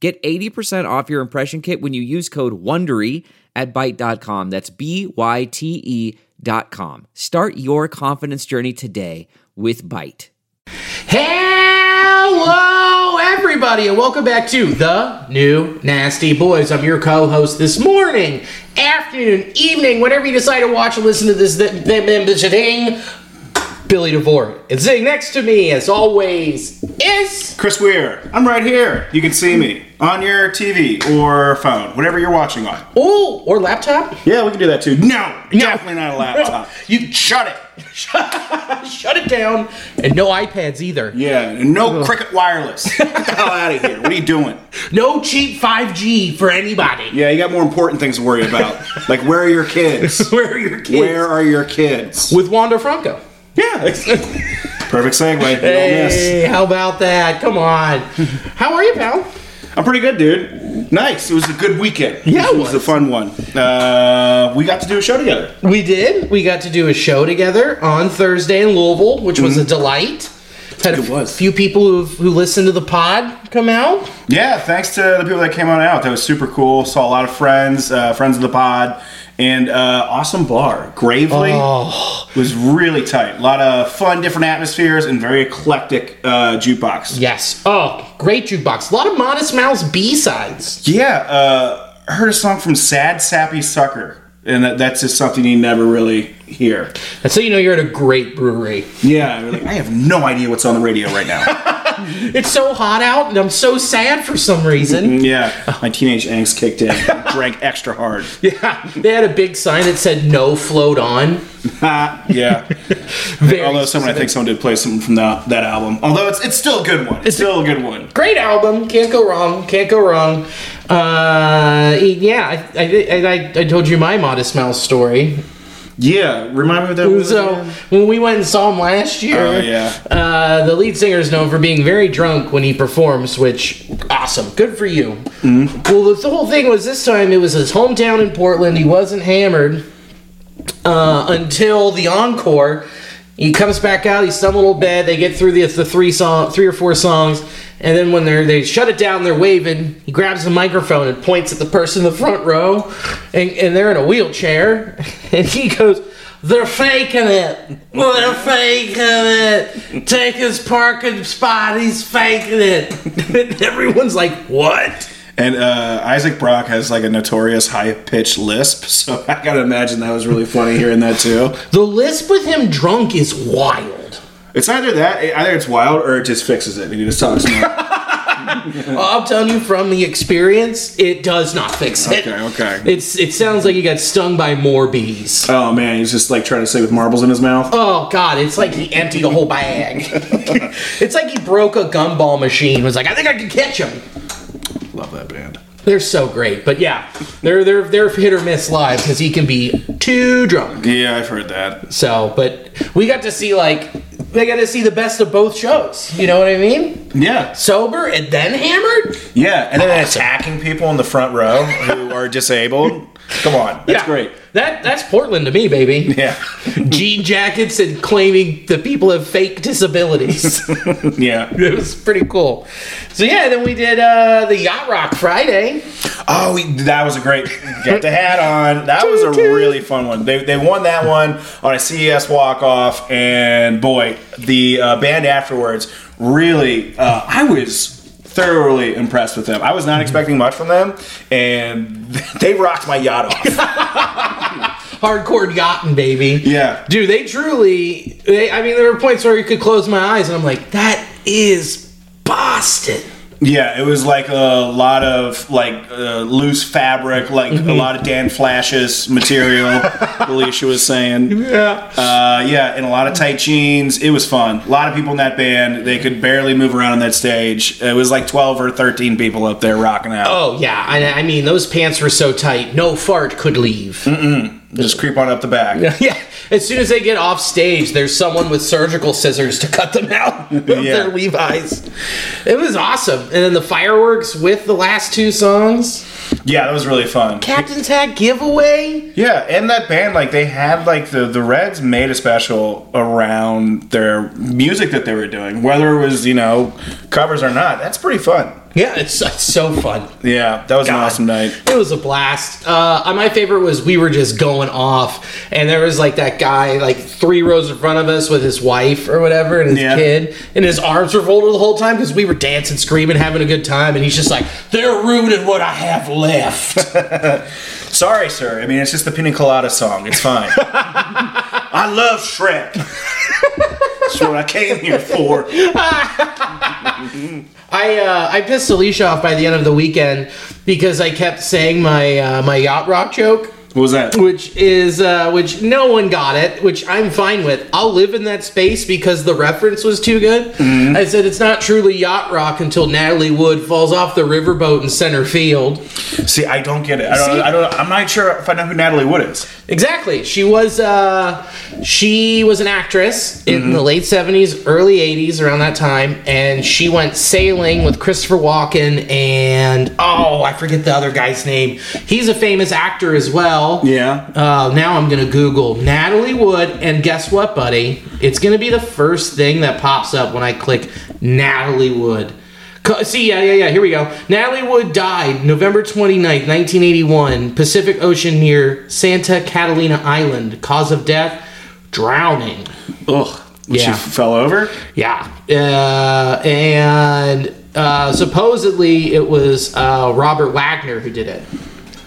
Get 80% off your impression kit when you use code WONDERY at Byte.com. That's B-Y-T-E dot com. Start your confidence journey today with Byte. Hello, everybody, and welcome back to the New Nasty Boys. I'm your co-host this morning, afternoon, evening, whenever you decide to watch and listen to this th- th- th- thing. Billy DeVore. And sitting next to me, as always, is Chris Weir. I'm right here. You can see me on your TV or phone, whatever you're watching on. oh, or laptop. Yeah, we can do that too. No, definitely not a laptop. You Shut it. shut it down, and no iPads either. Yeah, and no Cricket Wireless. Get the hell out of here. What are you doing? No cheap 5G for anybody. Yeah, you got more important things to worry about. Like, where are your kids? Where are your kids? Where are your kids? With Wander Franco. Yeah. Perfect segue. Hey, how about that? Come on. How are you, pal? I'm pretty good, dude. Nice. It was a good weekend. Yeah, it it was a fun one. Uh, we got to do a show together. We did. We got to do a show together on Thursday in Louisville, which was a delight. Had a Mm-hmm. It was. few people who who listened to the pod come out. Yeah, thanks to the people that came on out. That was super cool. Saw a lot of friends, uh, friends of the pod, and uh, awesome bar. Gravely Oh. was really tight. A lot of fun, different atmospheres, and very eclectic uh, jukebox. Yes. Oh, great jukebox. A lot of Modest Mouse B sides. Yeah, uh, heard a song from Sad Sappy Sucker, and that, that's just something you never really hear. That's so you know you're at a great brewery. Yeah, like, I have no idea what's on the radio right now. It's so hot out, and I'm so sad for some reason. yeah, my teenage angst kicked in. Drank extra hard. Yeah, they had a big sign that said "No float on." Ah, yeah. Very Although someone, I think someone did play something from that, that album. Although it's it's still a good one. It's still a good one. great album. Can't go wrong. Can't go wrong. Uh, yeah, I, I, I, I told you my Modest Mouse story. Yeah, remind me of that. So again? when we went and saw him last year, Oh, yeah. uh, the lead singer is known for being very drunk when he performs, which awesome, good for you. Mm-hmm. Well, the, whole thing was this time it was his hometown in Portland. He wasn't hammered uh, until the encore. He comes back out. He's a little bit. They get through the, the three song, three or four songs, and then when they they shut it down, they're waving. He grabs the microphone and points at the person in the front row, and, and they're in a wheelchair, and he goes. They're faking it. They're faking it. Take his parking spot. He's faking it. And everyone's like, "What?" and uh, Isaac Brock has like a notorious high pitched lisp, so I gotta imagine that was really funny hearing that too. The lisp with him drunk is wild. It's either that, either it's wild or it just fixes it and he just talks more. I'm telling you from the experience, it does not fix it. Okay, okay. It's it sounds like he got stung by more bees. oh man, he's just like trying to say with marbles in his mouth. Oh god, it's like he emptied a whole bag. it's like he broke a gumball machine. Was like, I think I can catch him. Love that band. They're so great, but yeah, they're they're they're hit or miss live because he can be too drunk. Yeah, I've heard that. So, but we got to see like they got to see the best of both shows. You know what I mean? Yeah, Sober and then hammered. yeah, and then attacking people in the front row who are disabled. Come on, that's Yeah. great. That that's Portland to me, baby. Yeah, Jean jackets and claiming that people have fake disabilities. yeah. it was pretty cool. So yeah, then we did uh, the Yacht Rock Friday. Oh, we, that was a great. Get the hat on. That was a really fun one. They, they won that one on a CES walk off, and boy, the uh, band afterwards really. Uh, I was thoroughly impressed with them. I was not expecting much from them, and they rocked my yacht off. Hardcore yachting, baby. Yeah. Dude, they truly. They, I mean, there were points where you could close my eyes, and I'm like, that is Boston. Yeah, it was like a lot of like uh, loose fabric, like a lot of Dan Flashes material. Alicia was saying, Yeah. uh, yeah, and a lot of tight jeans. It was fun. A lot of people in that band. They could barely move around on that stage. It was like twelve or thirteen people up there rocking out. Oh yeah, I, I mean those pants were so tight, no fart could leave. Just creep on up the back. yeah, as soon as they get off stage, there's someone with surgical scissors to cut them out of Yeah. their Levi's. It was awesome, and then the fireworks with the last two songs, Yeah, that was really fun. Captain's Hat giveaway. Yeah, and that band, like they had like the the Reds made a special around their music that they were doing, whether it was you know covers or not. That's pretty fun. Yeah, it's, it's so fun. Yeah, that was an awesome night. It was a blast. Uh, my favorite was we were just going off, and there was like that guy like three rows in front of us with his wife or whatever and his Yeah. kid, and his arms were folded the whole time because we were dancing, screaming, having a good time, and he's just like, "They're ruining what I have left." Sorry, sir. I mean, it's just the Pina Colada song. It's fine. I love Shrek. That's what I came here for. I uh, I pissed Alicia off by the end of the weekend because I kept saying my uh, my yacht rock joke. What was that? which is uh, which no one got it, which I'm fine with. I'll live in that space because the reference was too good. Mm-hmm. I said it's not truly yacht rock until Natalie Wood falls off the riverboat in center field. See, I don't get it. I don't. See? I don't. I'm not sure if I know who Natalie Wood is. Exactly. She was uh, she was an actress in Mm-hmm. the late '70s, early '80s, around that time, and she went sailing with Christopher Walken and oh, I forget the other guy's name. He's a famous actor as well. Yeah. Uh, now I'm gonna Google Natalie Wood, and guess what, buddy? It's gonna be the first thing that pops up when I click Natalie Wood. See, yeah, yeah, yeah. Here we go. Natalie Wood died November 29th, 1981, Pacific Ocean near Santa Catalina Island. Cause of death: drowning. Ugh. Yeah. She fell over. Yeah, uh, and uh, supposedly it was uh, Robert Wagner who did it.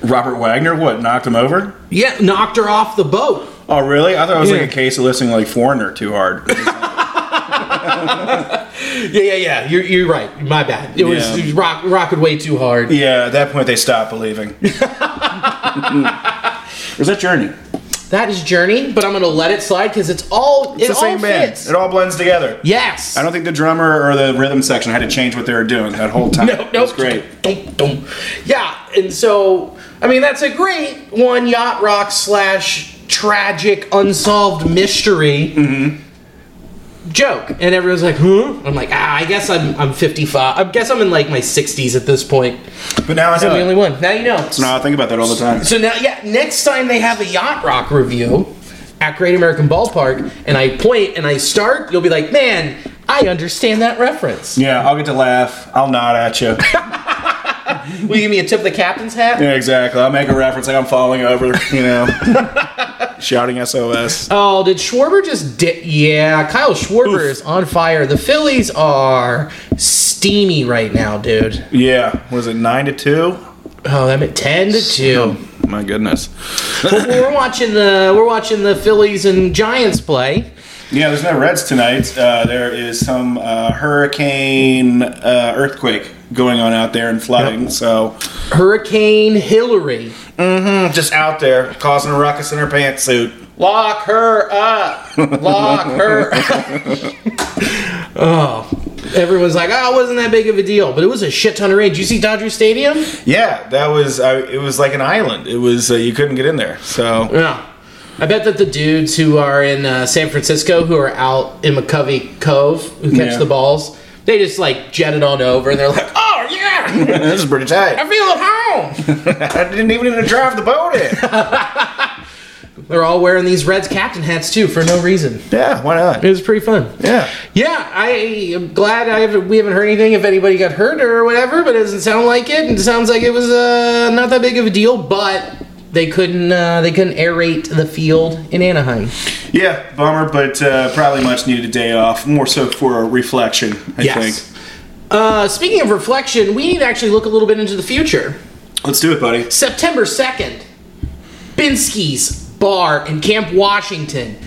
Robert Wagner. What knocked him over? Yeah, knocked her off the boat. Oh, really? I thought it was Yeah. like a case of listening like Foreigner too hard. Yeah, yeah, yeah. You're, you're right. My bad. It was, Yeah. it was rock, rocking way too hard. yeah, at that point they stopped believing. was that Journey? That is Journey, but I'm gonna let it slide because it's all It's it the same all band. It all blends together. yes. I don't think the drummer or the rhythm section had to change what they were doing that whole time. No, It no, was great. Dum, dum. Yeah, and so I mean that's a great one yacht rock slash tragic unsolved mystery Mm-hmm. Joke, and everyone's like, "Huh?" I'm like, "Ah, I guess I'm I'm 55. I guess I'm in like my 60s at this point. But now I I'm the only one. Now you know. So now I think about that all the time. So now, yeah, next time they have a yacht rock review at Great American Ballpark, and I point and I start, you'll be like, "Man, I understand that reference." Yeah, I'll get to laugh. I'll nod at you. Will you give me a tip of the captain's hat? yeah, exactly. I'll make a reference like I'm falling over, you know, shouting SOS. Oh, did Schwarber just di- Yeah, Kyle Schwarber is on fire. The Phillies are steamy right now, dude. Yeah, was it nine to two? Oh, that meant ten to two. Oh, my goodness. Well, we're watching the we're watching the Phillies and Giants play. Yeah, there's no Reds tonight. Uh, there is some uh, hurricane uh, earthquake going on out there and flooding. So Hurricane Hillary. just out there causing a ruckus in her pantsuit. Lock her up. Lock her oh. Everyone's like, oh, it wasn't that big of a deal, but it was a shit ton of rain. Did you see Dodger Stadium? Yeah, that was. Uh, it was like an island. It was. Uh, you couldn't get in there. So Yeah. I bet that the dudes who are in uh, San Francisco, who are out in McCovey Cove, who catch Yeah. the balls, they just like jetted on over and they're like, oh, yeah, this is pretty tight. I feel at home. I didn't even need to drive the boat in. they're all wearing these Reds captain hats too for no reason. yeah, why not? It was pretty fun. Yeah. Yeah, I am glad I haven't, we haven't heard anything if anybody got hurt or whatever, but it doesn't sound like it. And It sounds like it was uh, not that big of a deal, but they couldn't uh, they couldn't aerate the field in Anaheim. Yeah, bummer, but uh, probably much needed a day off. More so for a reflection, I think. Uh, speaking of reflection, we need to actually look a little bit into the future. Let's do it, buddy. September 2nd, Binsky's Bar in Camp Washington.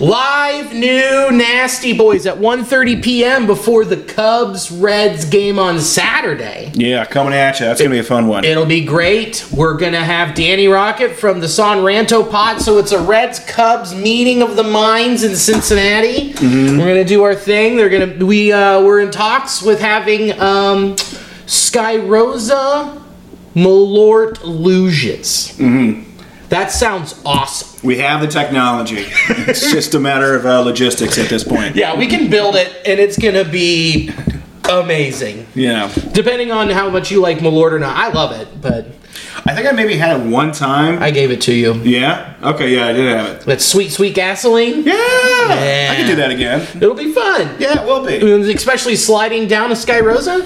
Live new Nasty Boys at 1:30 p.m. before the Cubs Reds game on Saturday. Yeah, coming at you. That's gonna be a fun one. It'll be great. We're gonna have Danny Rocket from the San Ranto Pot, so it's a Reds Cubs meeting of the minds in Cincinnati. We're gonna do our thing. They're gonna we uh, we're in talks with having um, Sky Rosa Malort Luges. That sounds awesome. We have the technology. it's just a matter of uh, logistics at this point. Yeah, we can build it, and it's gonna be amazing. Yeah. Depending on how much you like Malort or not, I love it, but I think I maybe had it one time. I gave it to you. yeah. Okay. Yeah, I did have it. That sweet, sweet gasoline. Yeah. I can do that again. It'll be fun. Yeah, it will be. Especially sliding down a Sky Rosa?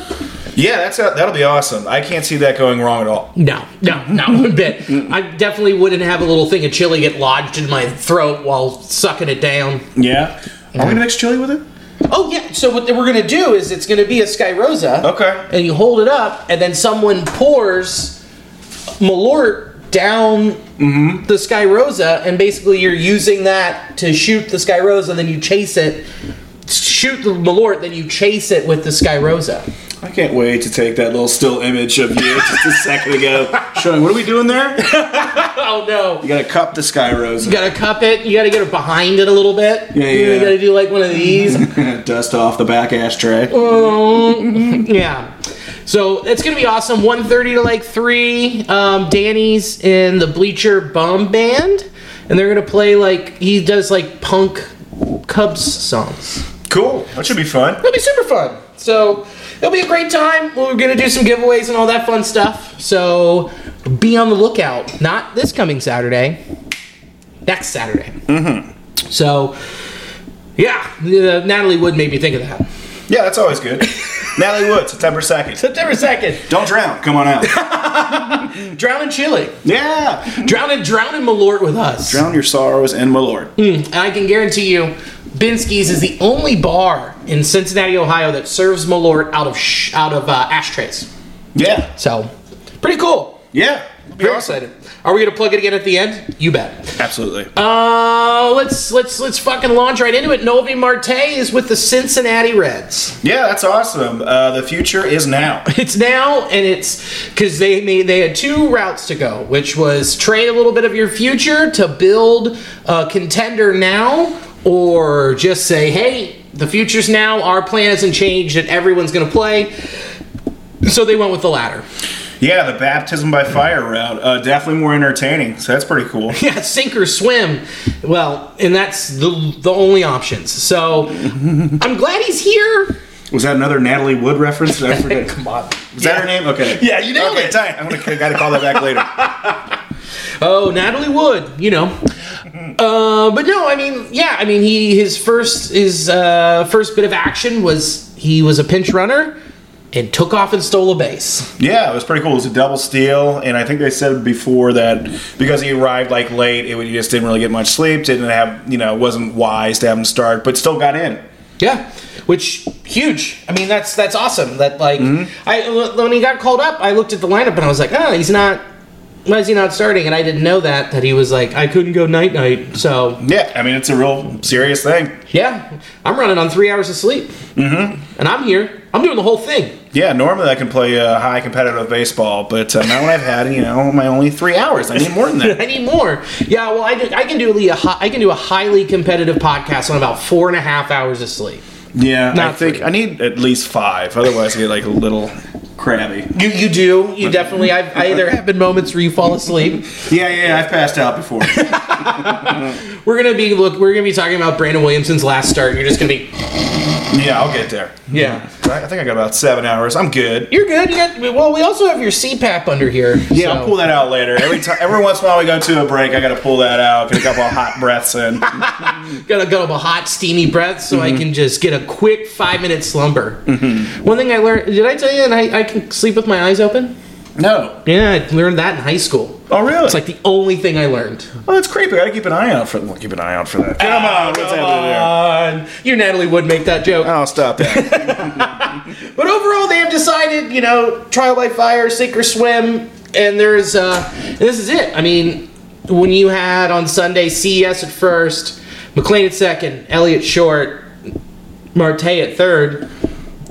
Yeah, that's a, that'll be awesome. I can't see that going wrong at all. No, no, not one bit. I definitely wouldn't have a little thing of chili get lodged in my throat while sucking it down. Yeah. Are we gonna mix chili with it? Oh, yeah. So, what we're going to do is it's going to be a Sky Rosa. Okay. And you hold it up, and then someone pours Malort down mm-hmm. the Sky Rosa, and basically you're using that to shoot the Sky Rosa, and then you chase it. Shoot the Malort, then you chase it with the Sky Rosa. I can't wait to take that little still image of you just a second ago, showing what are we doing there? Oh no! You gotta cup the sky rose, You gotta cup it. You gotta get it behind it a little bit. Yeah, yeah. You gotta do like one of these. dust off the back ashtray. yeah. So it's gonna be awesome. 1.30 to like three. Um, Danny's in the Bleacher Bum Band, and they're gonna play like he does like punk Cubs songs. Cool. That should be fun. It'll be super fun. So it'll be a great time. We're gonna do some giveaways and all that fun stuff. So be on the lookout. Not this coming Saturday. Next Saturday. Mm-hmm. So yeah, uh, Natalie Wood made me think of that. Yeah, that's always good. Natalie Wood, September 2nd. September second. Don't drown. Come on out. Drown in chili. Yeah. Drown in drown in Malort with us. Drown your sorrows in Malort. And I can guarantee you, Binsky's is the only bar in Cincinnati, Ohio that serves Malort out of sh- out of uh, ashtrays. Yeah. So pretty cool. Yeah. Very excited. Are we gonna plug it again at the end? You bet. Absolutely. Uh, let's let's let's fucking launch right into it. Noelvi Marte is with the Cincinnati Reds. Yeah, that's awesome. Uh, the future is now. It's now, and it's because they made they had two routes to go, which was trade a little bit of your future to build a contender now, or just say, hey, the future's now. Our plan hasn't changed, and everyone's going to play. So they went with the latter. Yeah, the baptism by fire route. Uh, definitely more entertaining. So that's pretty cool. Yeah, sink or swim. Well, and that's the the only options. So I'm glad he's here. Was that another Natalie Wood reference? Did I forget? Come on. Is that her name? Okay. Yeah, you nailed okay, it. tight. I'm gonna gotta call that back later. Oh, Natalie Wood, you know. Uh, but no, I mean, yeah, I mean, he his first his uh, first bit of action was he was a pinch runner and took off and stole a base. Yeah, it was pretty cool. It was a double steal, and I think they said before that because he arrived like late, it, he just didn't really get much sleep. Didn't have, you know, wasn't wise to have him start, but still got in. Yeah, which huge. I mean, that's that's awesome. That like Mm-hmm. I when he got called up, I looked at the lineup and I was like, oh, he's not. Why is he not starting? And I didn't know that that he was like I couldn't go night night. So Yeah, I mean it's a real serious thing. yeah, I'm running on three hours of sleep, mm-hmm. and I'm here. I'm doing the whole thing. Yeah, normally I can play uh, high competitive baseball, but uh, now when I've had you know my only three hours, I need more than that. I need more. Yeah, well, I, do, I can do a I can do a highly competitive podcast on about four and a half hours of sleep. Yeah, I think three. I need at least five, otherwise I get like a little crabby. You you do you definitely. I've, I there have been moments where you fall asleep. Yeah, yeah, I've passed out before. We're gonna be look. We're gonna be talking about Brandon Williamson's last start. You're just gonna be yeah, I'll get there. yeah. I I think I got about seven hours. I'm good. You're good. You got well. We also have your CPAP under here. Yeah, so- I'll pull that out later. Every time, every once in a while we go to a break, I got to pull that out, get a couple of hot breaths in. Gotta go to a hot, steamy breath so Mm-hmm. I can just get a quick five minute slumber. One thing I learned. Did I tell you? And I, I can sleep with my eyes open. No. Yeah, I learned that in high school. Oh, really? It's like the only thing I learned. oh, that's creepy. I got to keep an eye out for. Well, keep an eye out for that. Come on, what's Come happening there? You, Natalie, would make that joke. Oh, stop that. But overall, they have decided, you know, trial by fire, sink or swim, and there's, uh, this is it. I mean, when you had on Sunday CES at first, McLain at second, Elliott short, Marte at third.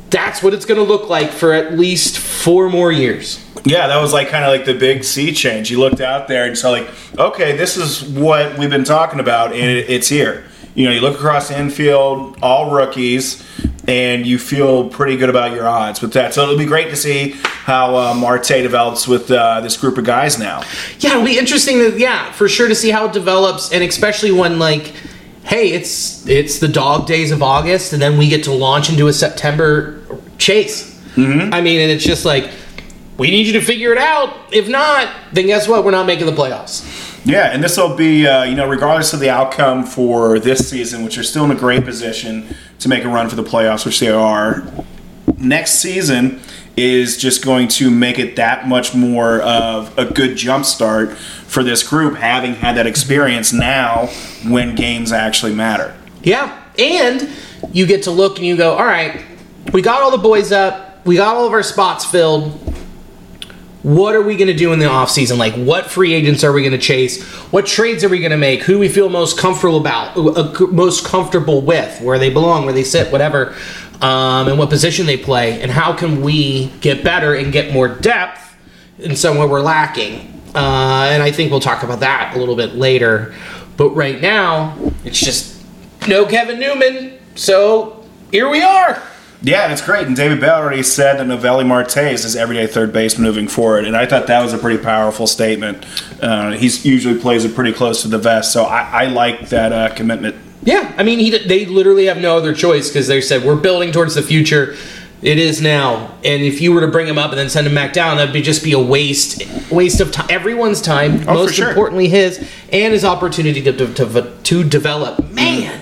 That's what it's going to look like for at least four more years. Yeah, that was like kind of like the big sea change. You looked out there and saw like, okay, this is what we've been talking about, and it, it's here. You know, you look across the infield, all rookies, and you feel pretty good about your odds with that. So it'll be great to see how uh, Marte develops with uh, this group of guys now. Yeah, it'll be interesting to yeah, for sure to see how it develops, and especially when like, hey, it's it's the dog days of August, and then we get to launch into a September chase. Mm-hmm. I mean, and it's just like we need you to figure it out. If not, then guess what? We're not making the playoffs. Yeah, and this will be, uh, you know, regardless of the outcome for this season, which are still in a great position to make a run for the playoffs, which they are. Next season is just going to make it that much more of a good jump start for this group, having had that experience now when games actually matter. Yeah, and you get to look and you go, all right, we got all the boys up, we got all of our spots filled what are we going to do in the offseason? Like, what free agents are we going to chase? What trades are we going to make? Who we feel most comfortable about, uh, most comfortable with, where they belong, where they sit, whatever, um, and what position they play? And how can we get better and get more depth in somewhere we're lacking? Uh, and I think we'll talk about that a little bit later. But right now, it's just no Kevin Newman. So here we are. Yeah, and it's great. And David Bell already said that Noelvi Marte is his everyday third base moving forward, and I thought that was a pretty powerful statement. Uh, he usually plays it pretty close to the vest, so I, I like that uh, commitment. Yeah, I mean, he, they literally have no other choice because they said we're building towards the future. It is now, and if you were to bring him up and then send him back down, that'd be just be a waste, waste of time, everyone's time. Oh, most sure. importantly, his and his opportunity to to, to, to develop. Man,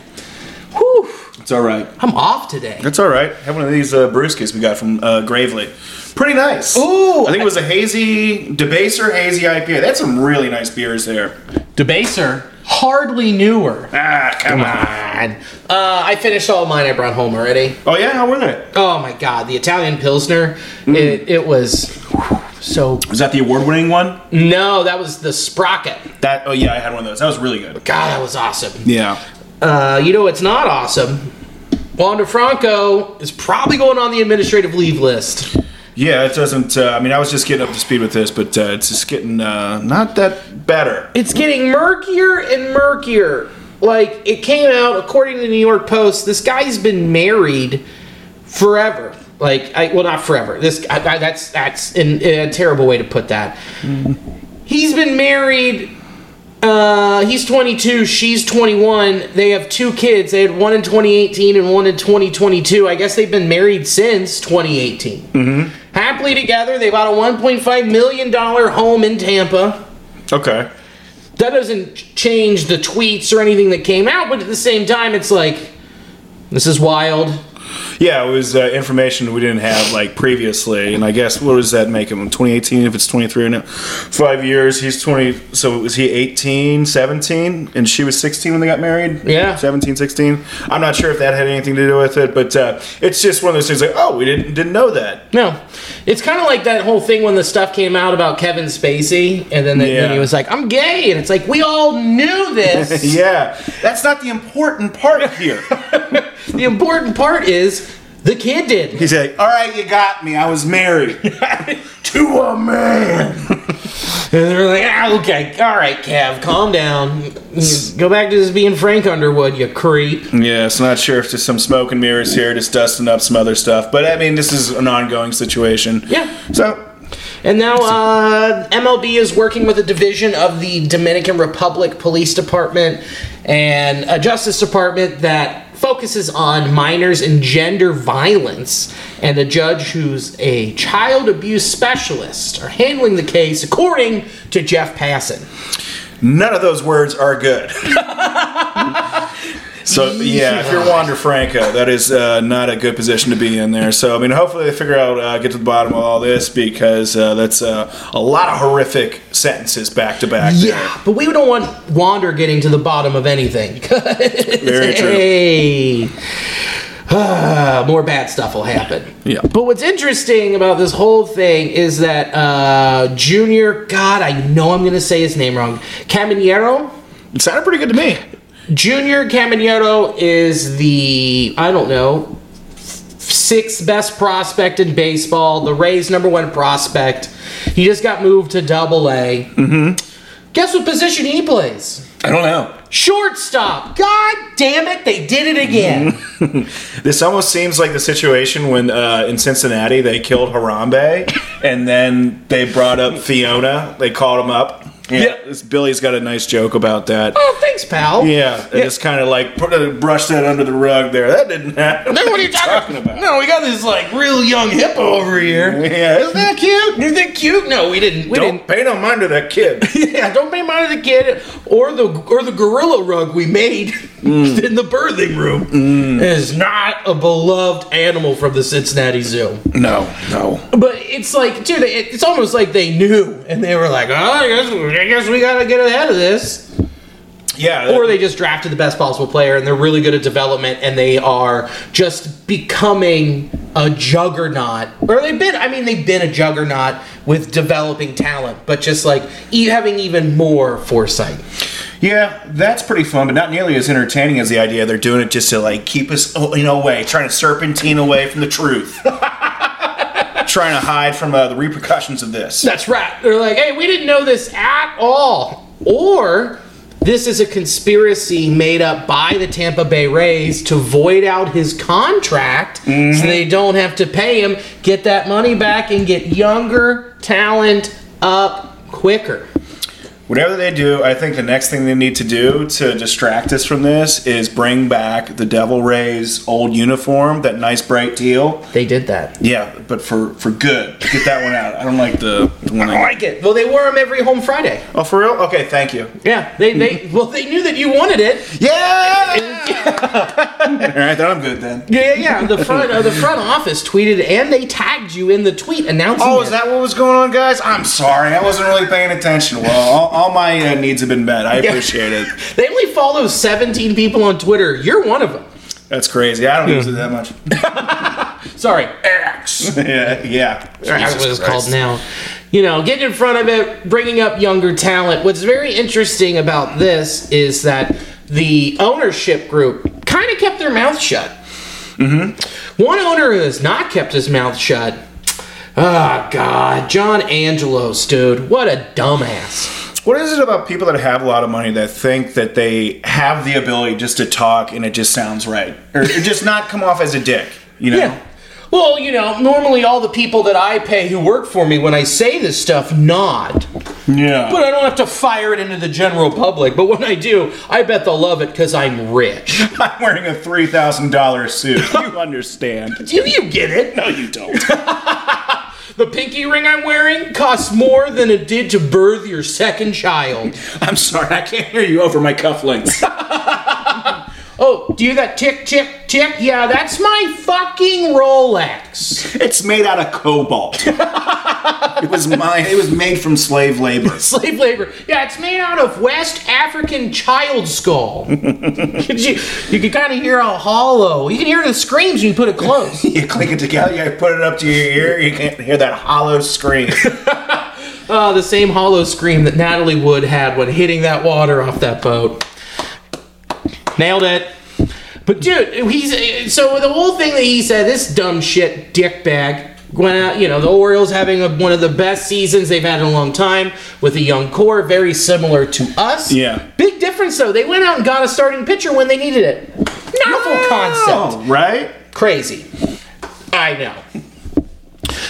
It's all right. I'm off today. It's all right. Have one of these uh, brewskis we got from uh, Gravely. Pretty nice. Ooh. I think it was a hazy, debaser hazy IPA. That's some really nice beers there. Debaser, hardly newer. Ah, come on. on. Uh, I finished all mine. I brought home already. Oh yeah, how were they? Oh my god, the Italian Pilsner. It, it was so. Was that the award-winning one? No, that was the Sprocket. That. Oh yeah, I had one of those. That was really good. God, that was awesome. Yeah. Uh, you know it's not awesome? Wander Franco is probably going on the administrative leave list. Yeah, it doesn't. Uh, I mean, I was just getting up to speed with this, but uh, it's just getting uh, not that better. It's getting murkier and murkier. Like it came out according to the New York Post. This guy's been married forever. Like, I, well, not forever. This I, I, that's that's in, a terrible way to put that. He's been married. Uh, he's 22. She's 21. They have two kids. They had one in 2018 and one in 2022. I guess they've been married since 2018. Mm-hmm. Happily together. They bought a 1.5 million dollar home in Tampa Okay. that doesn't change the tweets or anything that came out, but at the same time, it's like, this is wild. Yeah, it was uh, information we didn't have like previously, and I guess what does that make him? 2018, if it's 23 now, five years. He's 20. So was he 18, 17, and she was 16 when they got married? Yeah. 17, 16. I'm not sure if that had anything to do with it, but uh, it's just one of those things like, oh, we didn't didn't know that. No, it's kind of like that whole thing when the stuff came out about Kevin Spacey, and then, then Yeah. he was like, I'm gay, and it's like, we all knew this. yeah, that's not the important part here. The important part is the kid did. He's like, all right, you got me. I was married to a man. And they're like, ah, okay, all right, Cav, calm down. Go back to just being Frank Underwood, you creep. Yeah, it's not sure if there's some smoke and mirrors here, just dusting up some other stuff. But I mean, this is an ongoing situation. Yeah. So, And now uh, MLB is working with a division of the Dominican Republic Police Department and a Justice Department that focuses on minors and gender violence. And a judge who's a child abuse specialist are handling the case, according to Jeff Passan. none of those words are good. so, yeah, if you're Wander Franco, that is uh, not a good position to be in there. So, I mean, hopefully they figure out, uh, get to the bottom of all this because uh, that's uh, a lot of horrific sentences back to back. there. Yeah, but we don't want Wander getting to the bottom of anything. Very true. Hey. More bad stuff will happen. Yeah. But what's interesting about this whole thing is that uh, Junior, God, I know I'm going to say his name wrong, Caminero, It sounded pretty good to me. Junior Caminero is the I don't know sixth best prospect in baseball. The Rays' number one prospect. He just got moved to Double A. Mm-hmm. Guess what position he plays? I don't know. Shortstop. God damn it, they did it again. This almost seems like the situation when uh, in Cincinnati they killed Harambe, and then they brought up Fiona. They called him up. Yeah, Yeah. this Billy's got a nice joke about that. oh, thanks, pal. Yeah, and just kind of like put a, brush that under the rug there. That didn't happen. Then what are you talking, about? No, we got this like real young hippo over here. Yeah, isn't that cute? Isn't that cute? No, we didn't. We Don't pay no mind to that kid. Yeah, don't pay mind to the kid or the or the gorilla rug we made mm. in the birthing room. Mm. It is not a beloved animal from the Cincinnati Zoo. no, no. But it's like, dude, it- it's almost like they knew and they were like, oh, I guess, I guess we gotta get ahead of this. Yeah, Or they just drafted the best possible player and they're really good at development and they are just becoming a juggernaut. Or they've been, I mean, they've been a juggernaut with developing talent, but just like e- having even more foresight. Yeah, that's pretty fun, but not nearly as entertaining as the idea they're doing it just to like keep us, you know, away, trying to serpentine away from the truth, trying to hide from uh, the repercussions of this. That's right. They're like, hey, we didn't know this at all. Or this is a conspiracy made up by the Tampa Bay Rays to void out his contract so they don't have to pay him, get that money back, and get younger talent up quicker. Whatever they do, I think the next thing they need to do to distract us from this is bring back the Devil Rays old uniform, that nice bright teal. They did that. Yeah, but for for good. Get that one out. I don't like the, the one. I I like it. Well, they wore them every home Friday. Oh, for real? Okay, thank you. Yeah, they they well they knew that you wanted it. Yeah. All right, then I'm good then. Yeah, yeah, yeah. The front uh, the front office tweeted and they tagged you in the tweet announcing. Oh, it. is that what was going on, guys? I'm sorry, I wasn't really paying attention. Well, all, all my uh, needs have been met. I appreciate it. They only follow 17 people on Twitter. You're one of them. That's crazy. I don't use it that much. Sorry, X. yeah, yeah. That's what it's called now. You know, getting in front of it, bringing up younger talent. What's very interesting about this is that the ownership group kind of kept their mouth shut. Mm-hmm. One owner who has not kept his mouth shut. Ah, God, John Angelos, dude, what a dumbass. What is it about people that have a lot of money that think that they have the ability just to talk and it just sounds right, or just not come off as a dick? You know? Yeah. Well, you know, normally all the people that I pay who work for me when I say this stuff nod. Yeah. But I don't have to fire it into the general public. But when I do, I bet they'll love it because I'm rich. I'm wearing a three thousand dollar suit. You understand? do you get it? No, you don't. The pinky ring I'm wearing costs more than it did to birth your second child. I'm sorry, I can't hear you over my cufflinks. Oh, do you hear that tick, tick, tick? Yeah, that's my fucking Rolex. It's made out of cobalt. it was mine. It was made from slave labor. Slave labor. Yeah, it's made out of West African child skull. you, you can kind of hear a hollow. You can hear the screams when you put it close. You click it together. You put it up to your ear. You can't hear that hollow scream. Uh, the same hollow scream that Natalie Wood had when hitting that water off that boat. Nailed it. But dude, he's so the whole thing that he said, this dumb shit dickbag went out. You know, the Orioles having a, one of the best seasons they've had in a long time with a young core, very similar to us. Yeah. Big difference though. They went out and got a starting pitcher when they needed it. Novel concept Oh, right? crazy. I know.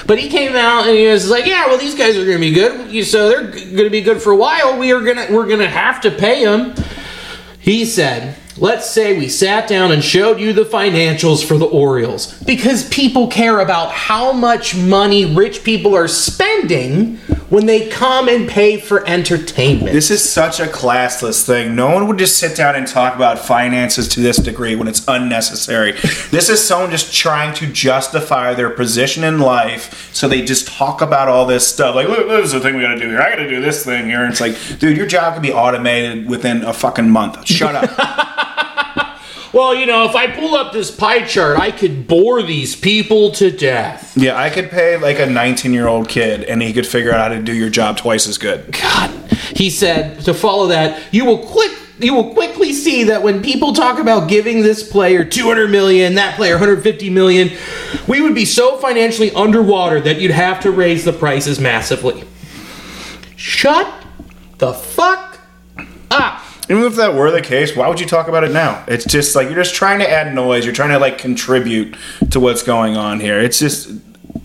But he came out and he was like, "Yeah, well, these guys are going to be good. So they're going to be good for a while. We are gonna we're gonna have to pay them." He said, "Let's say we sat down and showed you the financials for the Orioles because people care about how much money rich people are spending when they come and pay for entertainment." This is such a classless thing. No one would just sit down and talk about finances to this degree when it's unnecessary. this is someone just trying to justify their position in life, so they just talk about all this stuff. Like, look, this is the thing we gotta do here. I gotta do this thing here. And it's like, dude, your job could be automated within a fucking month. Shut up. well, you know, if I pull up this pie chart, I could bore these people to death. yeah, I could pay like a 19 year old kid, and he could figure out how to do your job twice as good. God. He said to follow that, you will click you will quickly see that when people talk about giving this player 200 million, that player 150 million, we would be so financially underwater that you'd have to raise the prices massively. Shut the fuck up. Even if that were the case, why would you talk about it now? It's just like you're just trying to add noise. You're trying to like contribute to what's going on here. It's just,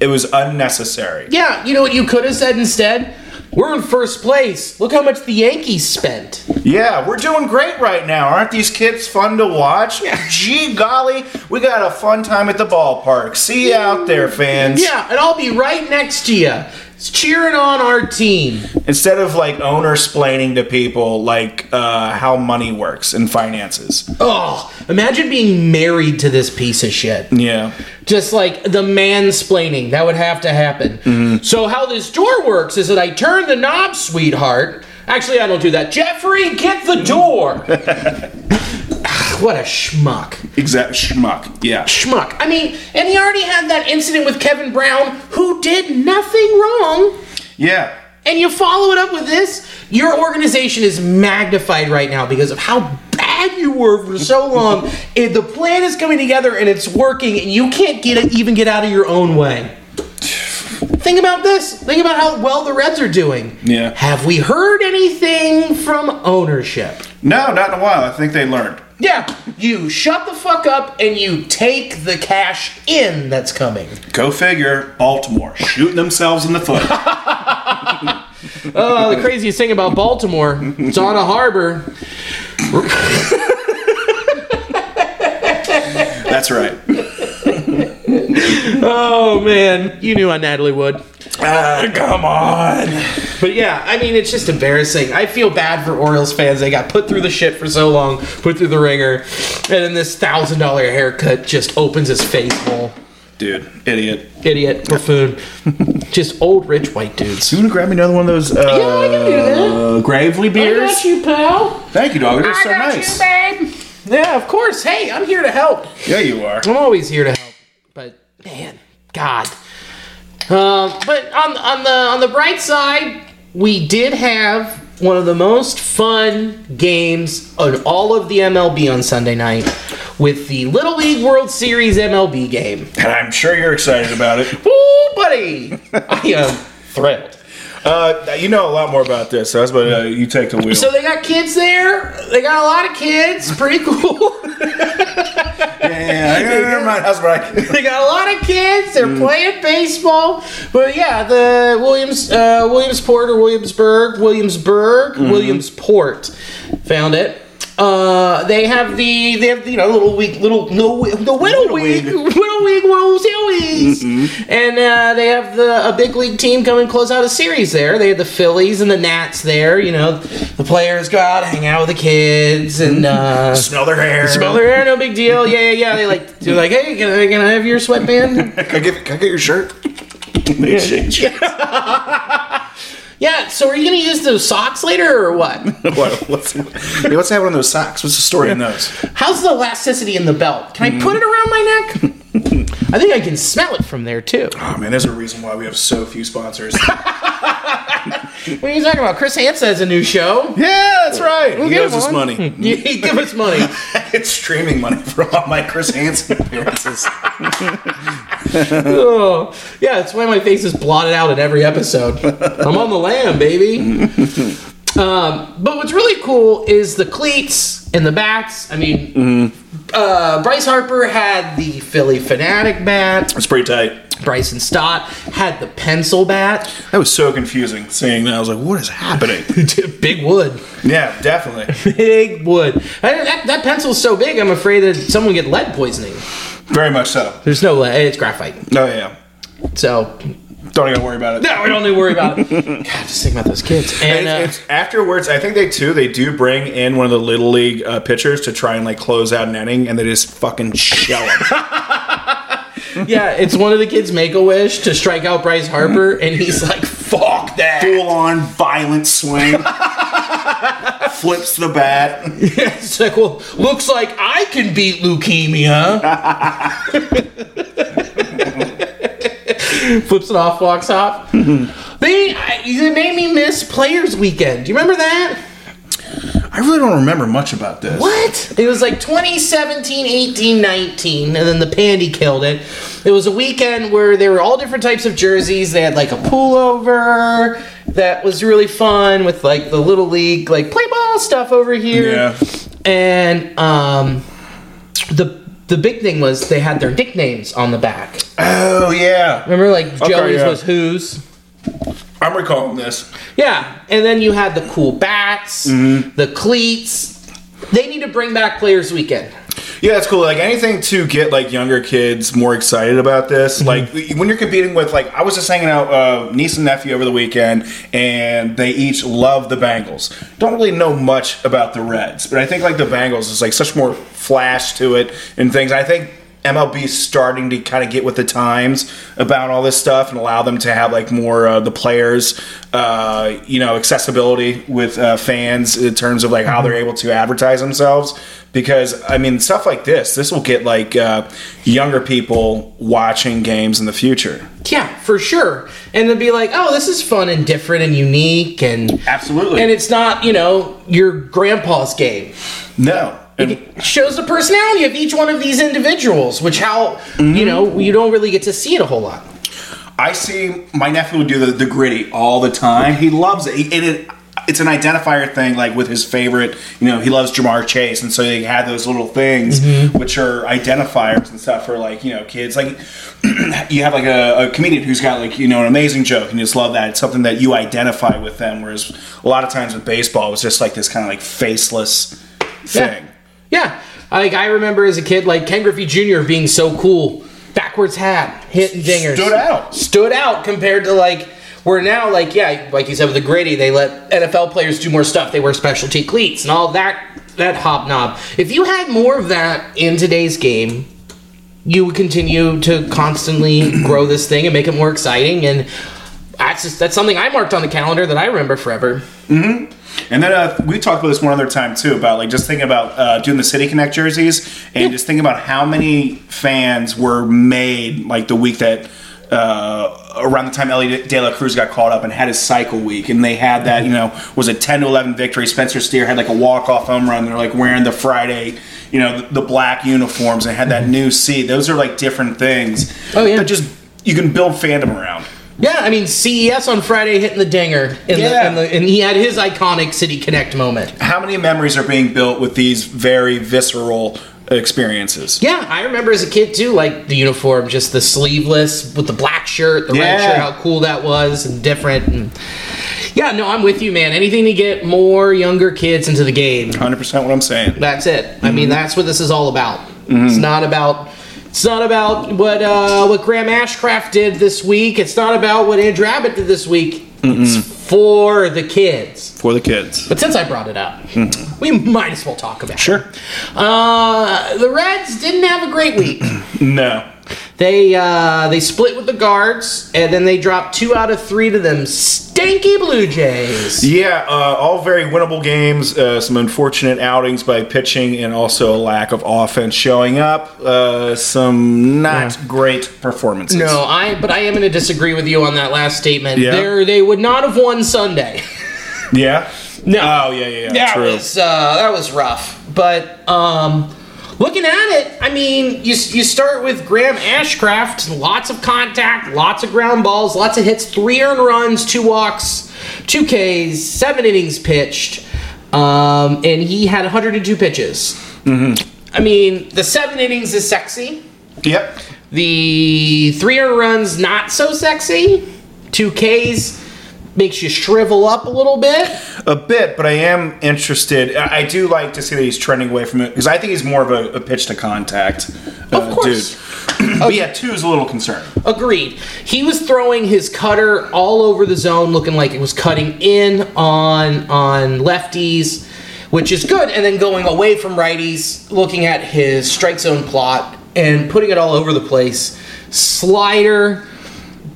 it was unnecessary. Yeah, you know what you could have said instead? We're in first place. Look how much the Yankees spent. Yeah, we're doing great right now. Aren't these kids fun to watch? Gee golly, we got a fun time at the ballpark. See you out there, fans. Yeah, and I'll be right next to you, cheering on our team. Instead of like owner splaining to people like uh, how money works and finances. Oh, imagine being married to this piece of shit. Yeah. Just like the mansplaining, that would have to happen. So, how this door works is that I turn the knob, sweetheart. Actually, I don't do that. Jeffrey, get the door. what a schmuck. Exact schmuck. Yeah. Schmuck. I mean, and he already had that incident with Kevin Brown, who did nothing wrong. Yeah. And you follow it up with this, your organization is magnified right now because of how bad you were for so long. and the plan is coming together and it's working, and you can't get even get out of your own way. Think about this. Think about how well the Reds are doing. Yeah. Have we heard anything from ownership? No, not in a while. I think they learned. Yeah, you shut the fuck up and you take the cash in that's coming. Go figure. Baltimore shooting themselves in the foot. Oh, the craziest thing about Baltimore, it's on a harbor. That's right. Oh man, you knew I Natalie Wood. Ah, come on. But yeah, I mean, it's just embarrassing. I feel bad for Orioles fans. They got put through the shit for so long, put through the ringer, and then this thousand dollar haircut just opens his face hole. Dude, idiot. Idiot, buffoon, just old rich white dudes. You want to grab me another one of those uh, Yeah, I can do that. uh, Gravely beers? you, pal. Thank you, dog. They're so nice. babe. Yeah, of course. Hey, I'm here to help. Yeah, you are. I'm always here to help. But man, God. Um, but on on the on the bright side, we did have one of the most fun games on all of the MLB on Sunday night with the Little League World Series MLB game. And I'm sure you're excited about it. Woo, buddy! I am thrilled. Uh, you know a lot more about this, so that's what uh, you take the wheel. So they got kids there. They got a lot of kids. Pretty cool. yeah, yeah, never mind. That's right. they got a lot of kids. They're playing baseball. But yeah, the Williams, uh, Williamsport or Williamsburg, Williamsburg, Williamsport, found it. Uh, they have the they have you know little week little no the Whittle Week League. Whittle Week World Series, and uh, they have the a big league team come and close out a series there. They have the Phillies and the Nats there. You know, the players go out hang out with the kids and uh, Smell their hair. smell their hair, no big deal. Yeah, yeah, yeah. They like they're like, hey, can I, can I have your sweatband? Can I get, can I get your shirt? They exchange. yeah. So are you gonna use those socks later or what? what, what's, hey, what's happening on those socks? What's the story in those? How's the elasticity in the belt? Can I put it mm-hmm. around my neck? I think I can smell it from there too. Oh man, there's a reason why we have so few sponsors. What are you talking about? Chris Hansen has a new show. yeah, that's right. He Get owes him us money. he give us money. it's streaming money for all my Chris Hansen appearances. oh, yeah, that's why my face is blotted out in every episode. I'm on the lam, baby. um, but what's really cool is the cleats and the bats. I mean, uh, Bryce Harper had the Phillie Phanatic bat. It's pretty tight. Bryson Stott had the pencil bat. That was so confusing seeing that. I was like, what is happening? big wood. yeah, definitely. Big wood. That, that pencil's so big, I'm afraid that someone would get lead poisoning. Very much so. There's no lead. It's graphite. Oh yeah. So, Don't even worry about it. no, we don't need to worry about it. God, just think about those kids. And, And uh, it's, it's afterwards, I think they too they do bring in one of the little league uh, pitchers to try and like close out an inning, and they just fucking shell him. yeah, it's one of the kids make a wish to strike out Bryce Harper, and he's like, "Fuck that!" Full on violent swing. Flips the bat. It's like, well, looks like I can beat leukemia. Flips it off, walks off. they, they made me miss Players Weekend. Do you remember that? I really don't remember much about this. What? It was like 2017, 18, 19, and then the Pandy killed it. It was a weekend where there were all different types of jerseys. They had like a pullover that was really fun with like the little league like play ball stuff over here. Yeah. And um the the big thing was they had their nicknames on the back. Oh yeah, Remember like Joey's yeah. was whose? I'm recalling this. Yeah, and then you had the cool bats, the cleats. They need to bring back Players Weekend. Yeah, that's cool. Like anything to get like younger kids more excited about this. Like when you're competing with like I was just hanging out uh, niece and nephew over the weekend, and they each love the Bengals. Don't really know much about the Reds, but I think like the Bengals is like such more flash to it and things. I think MLB is starting to kind of get with the times about all this stuff and allow them to have like more uh, the players, uh, you know, accessibility with uh, fans in terms of like how they're able to advertise themselves. Because I mean, stuff like this, this will get like uh, younger people watching games in the future. Yeah, for sure. And they'll be like, "Oh, this is fun and different and unique and Absolutely. and it's not, you know, your grandpa's game. No. And It shows the personality of each one of these individuals, which how, you know, you don't really get to see it a whole lot. I see my nephew do the, the griddy all the time. He loves it. He, and it. It's an identifier thing, like with his favorite. You know, he loves Ja'Marr Chase, and so they had those little things, mm-hmm. which are identifiers and stuff for like you know kids. Like you have like a, a comedian who's got like you know an amazing joke, and you just love that. It's something that you identify with them. Whereas a lot of times with baseball, it was just like this kind of like faceless thing. Yeah. Yeah, like I remember as a kid, like Ken Griffey Jr. being so cool, backwards hat, hitting dingers, Stood out. stood out compared to like where now, like yeah, like you said with the griddy, they let NFL players do more stuff. They wear specialty cleats and all that that hobnob. If you had more of that in today's game, you would continue to constantly grow this thing and make it more exciting. And that's just that's something I marked on the calendar that I remember forever. Mm-hmm. And then uh, we talked about this one other time too about like just thinking about uh, doing the City Connect jerseys and just thinking about how many fans were made like the week that uh, around the time Elly De La Cruz got called up and had his cycle week, and they had that you know was a ten to eleven victory. Spencer Steer had like a walk off home run. They're like wearing the Friday. You know the, the black uniforms and had that new seat. Those are like different things. Oh, yeah. that just you can build fandom around. Yeah, I mean CES on Friday hitting the dinger, in Yeah. the, in the, and he had his iconic City Connect moment. How many memories are being built with these very visceral experiences? Yeah, I remember as a kid too, like the uniform, just the sleeveless with the black shirt, the red Yeah. shirt, how cool that was and different. And yeah, no, I'm with you, man. Anything to get more younger kids into the game. Hundred percent what I'm saying. That's it. I Mm-hmm. mean, that's what this is all about. It's not about. It's not about what uh, what Graham Ashcraft did this week. It's not about what Andrew Abbott did this week. It's for the kids. For the kids. But since I brought it up, we might as well talk about Sure. it. Sure. Uh, the Reds didn't have a great week. No. They uh, they split with the Guards, and then they dropped two out of three to them stanky Blue Jays. Yeah, uh, all very winnable games. Uh, some unfortunate outings by pitching, and also a lack of offense showing up. Uh, some not great performances. No, I but I am going to disagree with you on that last statement. Yeah? They're- they would not have won Sunday. Yeah. No. Oh yeah, yeah, yeah. that True. was uh, that was rough. But um, looking at it, I mean, you you start with Graham Ashcraft, lots of contact, lots of ground balls, lots of hits, three earned runs, two walks, two Ks, seven innings pitched, um, and he had 102 pitches. Mm-hmm. I mean, the seven innings is sexy. Yep. The three earned runs not so sexy. Two Ks makes you shrivel up a little bit. A bit, but I am interested. I do like to see that he's trending away from it because I think he's more of a, a pitch to contact uh, Of course. dude. but yeah, two is a little concerning. Agreed. He was throwing his cutter all over the zone, looking like it was cutting in on on lefties, which is good, and then going away from righties, looking at his strike zone plot and putting it all over the place. Slider,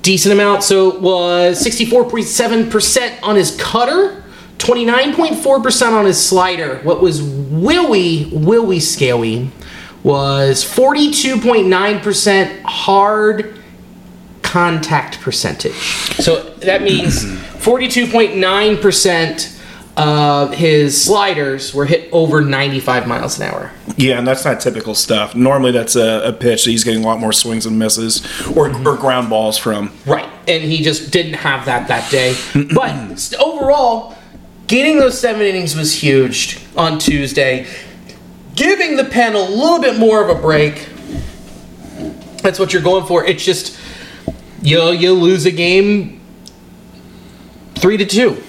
decent amount. So it was sixty-four point seven percent on his cutter. 29.4% on his slider. What was willy, willy scaly was 42.9% hard contact percentage. So that means 42.9% uh, his sliders were hit over 95 miles an hour. Yeah, and that's not typical stuff. Normally, that's a, a pitch that he's getting a lot more swings and misses or, or ground balls from. Right. And he just didn't have that that day. but st- overall, getting those seven innings was huge on Tuesday. Giving the pen a little bit more of a break. That's what you're going for. It's just you you lose a game three to two.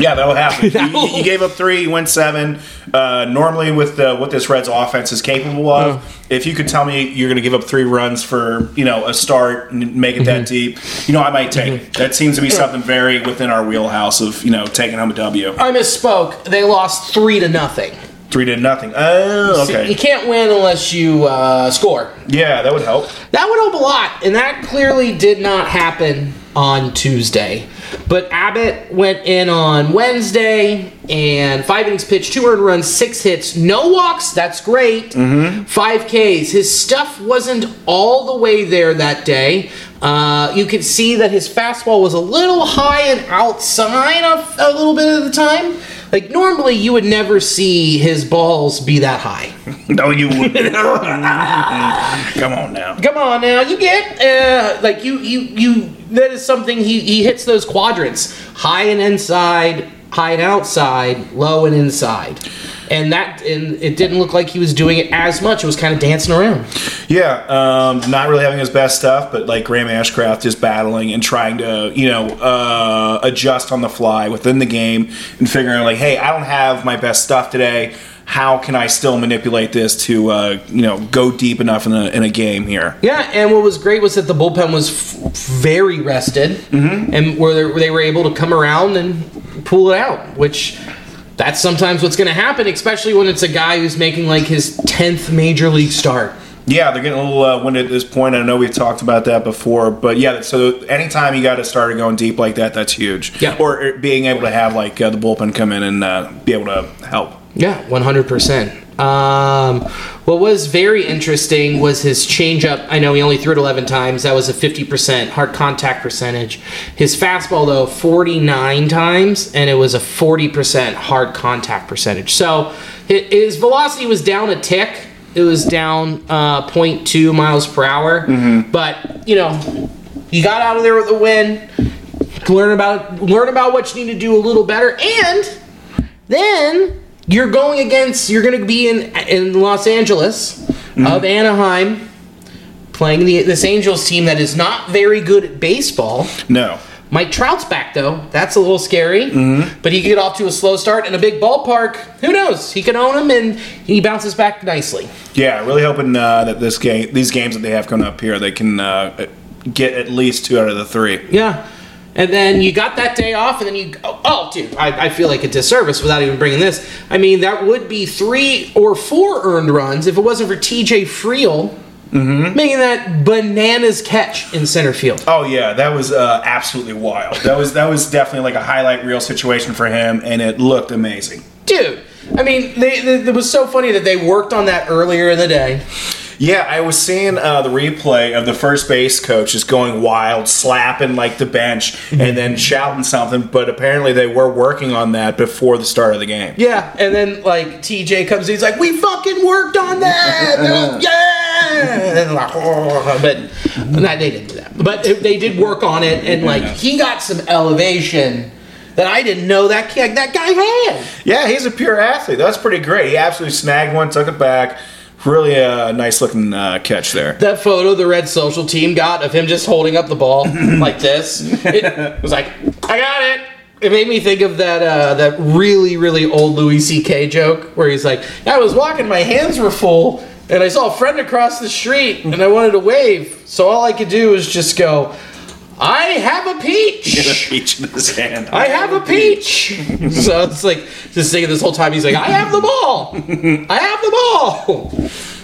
Yeah, that would happen. you, you gave up three, you went seven. Uh, normally, with the, what this Reds offense is capable of, if you could tell me you're going to give up three runs for you know a start and make it that deep, you know I might take it. That seems to be something very within our wheelhouse of you know taking home a W. I misspoke. They lost three to nothing. Three to nothing. Oh, okay. You can't win unless you uh, score. Yeah, that would help. That would help a lot, and that clearly did not happen on Tuesday. But Abbott went in on Wednesday and five innings pitched, two earned runs, six hits, no walks. That's great. Five Ks. His stuff wasn't all the way there that day. Uh, you could see that his fastball was a little high and outside of a little bit of the time. Like normally, you would never see his balls be that high. No, you wouldn't. Come on now. Come on now, you get uh, like you you you. That is something he he hits those quadrants: high and inside, high and outside, low and inside, and that and it didn't look like he was doing it as much. It was kind of dancing around. Yeah, um, not really having his best stuff, but like Graham Ashcraft is battling and trying to, you know, uh, adjust on the fly within the game and figuring like, hey, I don't have my best stuff today. How can I still manipulate this to, uh, you know, go deep enough in a, in a game here? Yeah, and what was great was that the bullpen was f- very rested, Mm-hmm. and where they- were able to come around and pull it out, which. That's sometimes what's going to happen, especially when it's a guy who's making like his 10th major league start. Yeah, they're getting a little uh, winded at this point. I know we've talked about that before, but yeah. So anytime you got to start going deep like that, that's huge. Yeah. Or uh, being able to have like uh, the bullpen come in and uh, be able to help. Yeah, one hundred percent. Um, what was very interesting was his changeup. I know he only threw it eleven times. That was a fifty percent hard contact percentage. His fastball though forty nine times, and it was a forty percent hard contact percentage. So hi- his velocity was down a tick. It was down uh, 0.2 miles per hour. But you know, he got out of there with a win. Learn about learn about what you need to do a little better, and then you're going against you're going to be in in Los Angeles of Anaheim playing the this Angels team that is not very good at baseball. No. Mike Trout's back though. That's a little scary. But he could get off to a slow start in a big ballpark. Who knows? He can own him and he bounces back nicely. Yeah, really hoping uh, that this game, these games that they have coming up here, they can uh, get at least two out of the three. Yeah. And then you got that day off, and then you oh, oh dude, I, I feel like a disservice without even bringing this. I mean, that would be three or four earned runs if it wasn't for TJ Friedl making that bananas catch in center field. Oh yeah, that was uh, absolutely wild. That was that was definitely like a highlight reel situation for him, and it looked amazing. Dude, I mean, they, they, it was so funny that they worked on that earlier in the day. Yeah, I was seeing uh, the replay of the first base coach just going wild, slapping like the bench, and then shouting something. But apparently, they were working on that before the start of the game. Yeah, and then like TJ comes in, he's like, "We fucking worked on that, yeah!" And like, "Oh," but no, they didn't do that. But it- they did work on it, and like he got some elevation that I didn't know that kid, that guy had. Yeah, he's a pure athlete. That's pretty great. He absolutely snagged one, took it back. Really a nice looking uh, catch there. That photo the Red Social team got of him just holding up the ball like this, it was like, "I got it." It made me think of that uh, that really really old Louis C.K. joke where he's like, "I was walking, my hands were full, and I saw a friend across the street, and I wanted to wave, so all I could do was just go." I have a peach. Peach in his hand. I have a peach. so it's like just thinking this whole time he's like, I have the ball. I have the ball.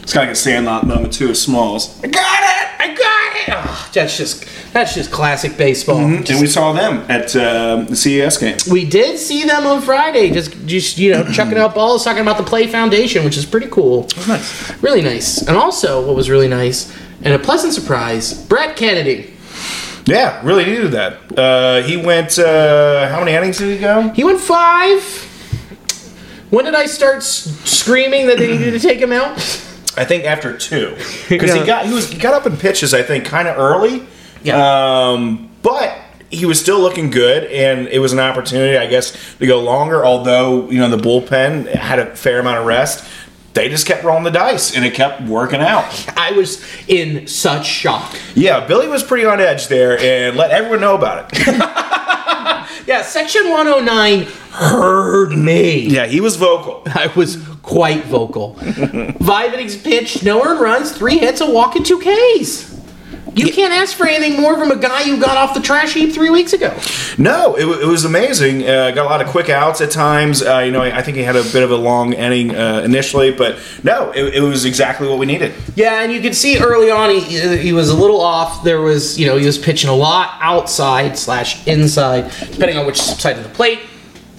It's kind of like a Sandlot moment too of Smalls. I got it. I got it. Ah, that's just that's just classic baseball. And we saw them at um, the CES game. We did see them on Friday, just just you know chucking out balls, talking about the Play Foundation, which is pretty cool. Nice. Really nice. And also, what was really nice and a pleasant surprise, Brett Kennedy. Yeah, really needed that. Uh, he went. Uh, how many innings did he go? He went five. When did I start s- screaming that they needed to take him out? I think after two, because Yeah. he got he was he got up in pitches. I think kind of early. Yeah. Um, but he was still looking good, and it was an opportunity, I guess, to go longer. Although you know the bullpen had a fair amount of rest, they just kept rolling the dice, and it kept working out. I was in such shock. Yeah, Billy was pretty on edge there, and let everyone know about it. Yeah, Section 109 heard me. yeah, he was vocal. I was quite vocal. Five innings pitched, no earned runs, three hits, a walk, and two Ks. You can't ask for anything more from a guy who got off the trash heap three weeks ago. No, it, it was amazing. Uh, got a lot of quick outs at times. Uh, you know, I, I think he had a bit of a long inning uh, initially, but no, it, it was exactly what we needed. Yeah, and you could see early on he, he was a little off. There was, you know, he was pitching a lot outside slash inside, depending on which side of the plate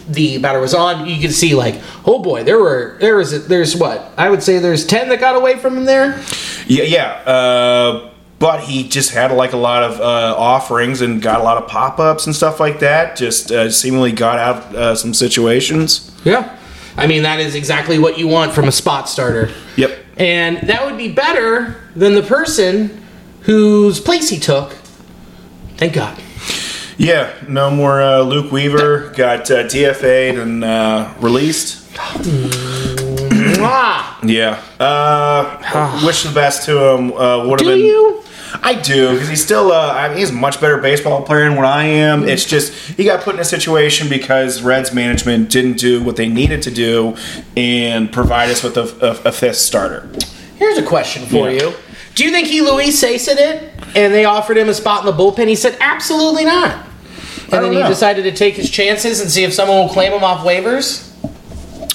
the batter was on. You could see like, oh boy, there were there was there's what I would say there's ten that got away from him there. Yeah, yeah. Uh, but he just had like a lot of uh, offerings and got a lot of pop ups and stuff like that. Just uh, seemingly got out uh, some situations. Yeah, I mean that is exactly what you want from a spot starter. Yep. And that would be better than the person whose place he took. Thank God. Yeah, no more uh, Luke Weaver. Got uh, DFA'd and uh, released. Yeah. Uh, wish the best to him. Uh, would have Do been. you? I do because he's still. Uh, I mean, he's a much better baseball player than what I am. It's just he got put in a situation because Reds management didn't do what they needed to do and provide us with a, a, a fifth starter. Here's a question for Yeah. you. Do you think he Luis Sased it and they offered him a spot in the bullpen? He said, absolutely not. And then he decided to take his chances and see if someone will claim him off waivers?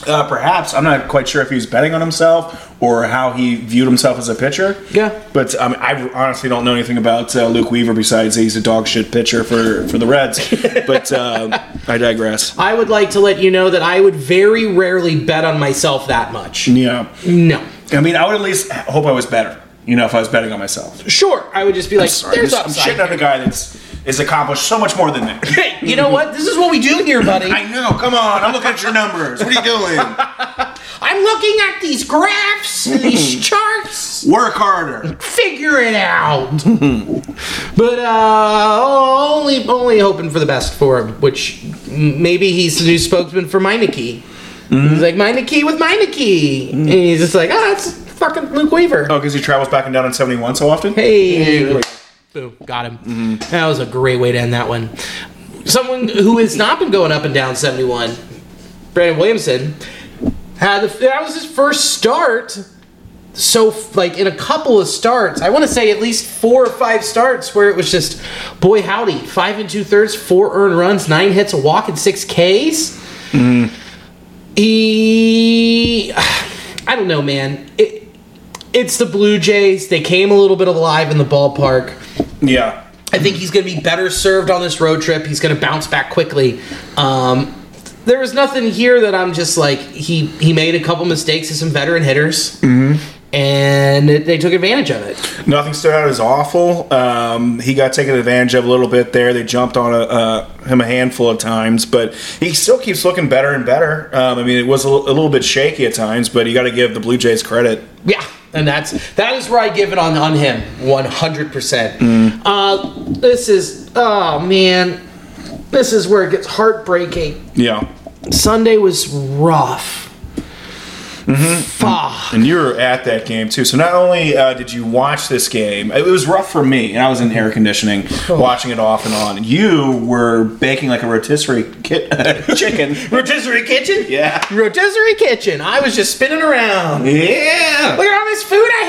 Uh, perhaps I'm not quite sure if he was betting on himself or how he viewed himself as a pitcher. Yeah. But um, I honestly don't know anything about uh, Luke Weaver besides he's a dog shit pitcher for for the Reds. but um, I digress. I would like to let you know that I would very rarely bet on myself that much. Yeah. No. I mean, I would at least hope I was better. You know, if I was betting on myself. Sure, I would just be like, Sorry, there's I'm upside. shitting on a guy that's is accomplished so much more than that. Hey, you know what? This is what we do here, buddy. I know. Come on, I'm looking at your numbers. What are you doing? I'm looking at these graphs and these charts. Work harder. Figure it out. but uh, only only hoping for the best for him. Which maybe he's the new spokesman for Meineke. He's like Meineke with Meineke, and he's just like, ah, it's fucking Luke Weaver. Oh, because he travels back and down in 71 so often. Hey, boom, got him. That was a great way to end that one. Someone who has not been going up and down 71, Brandon Williamson, had that was his first start. So, like in a couple of starts, I want to say at least four or five starts where it was just, boy howdy, five and two thirds, four earned runs, nine hits, a walk, and six Ks. He, I don't know, man. It, it's the Blue Jays. They came a little bit alive in the ballpark. Yeah. I think he's going to be better served on this road trip. He's going to bounce back quickly. Um, there was nothing here that I'm just like he he made a couple mistakes to some veteran hitters, and they took advantage of it. Nothing stood out as awful. Um, he got taken advantage of a little bit there. They jumped on a, uh, him a handful of times, but he still keeps looking better and better. Um, I mean, it was a, li- a little bit shaky at times, but you got to give the Blue Jays credit. Yeah, and that's that is where I give it on on him, one hundred percent. Uh, This is oh man, this is where it gets heartbreaking. Yeah. Sunday was rough. Fuck. And you were at that game too. So not only uh, did you watch this game, it was rough for me, and I was in air conditioning, watching it off and on. You were baking like a rotisserie kit- chicken. Rotisserie kitchen? Yeah. Rotisserie kitchen. I was just spinning around. Yeah. Look at all this food I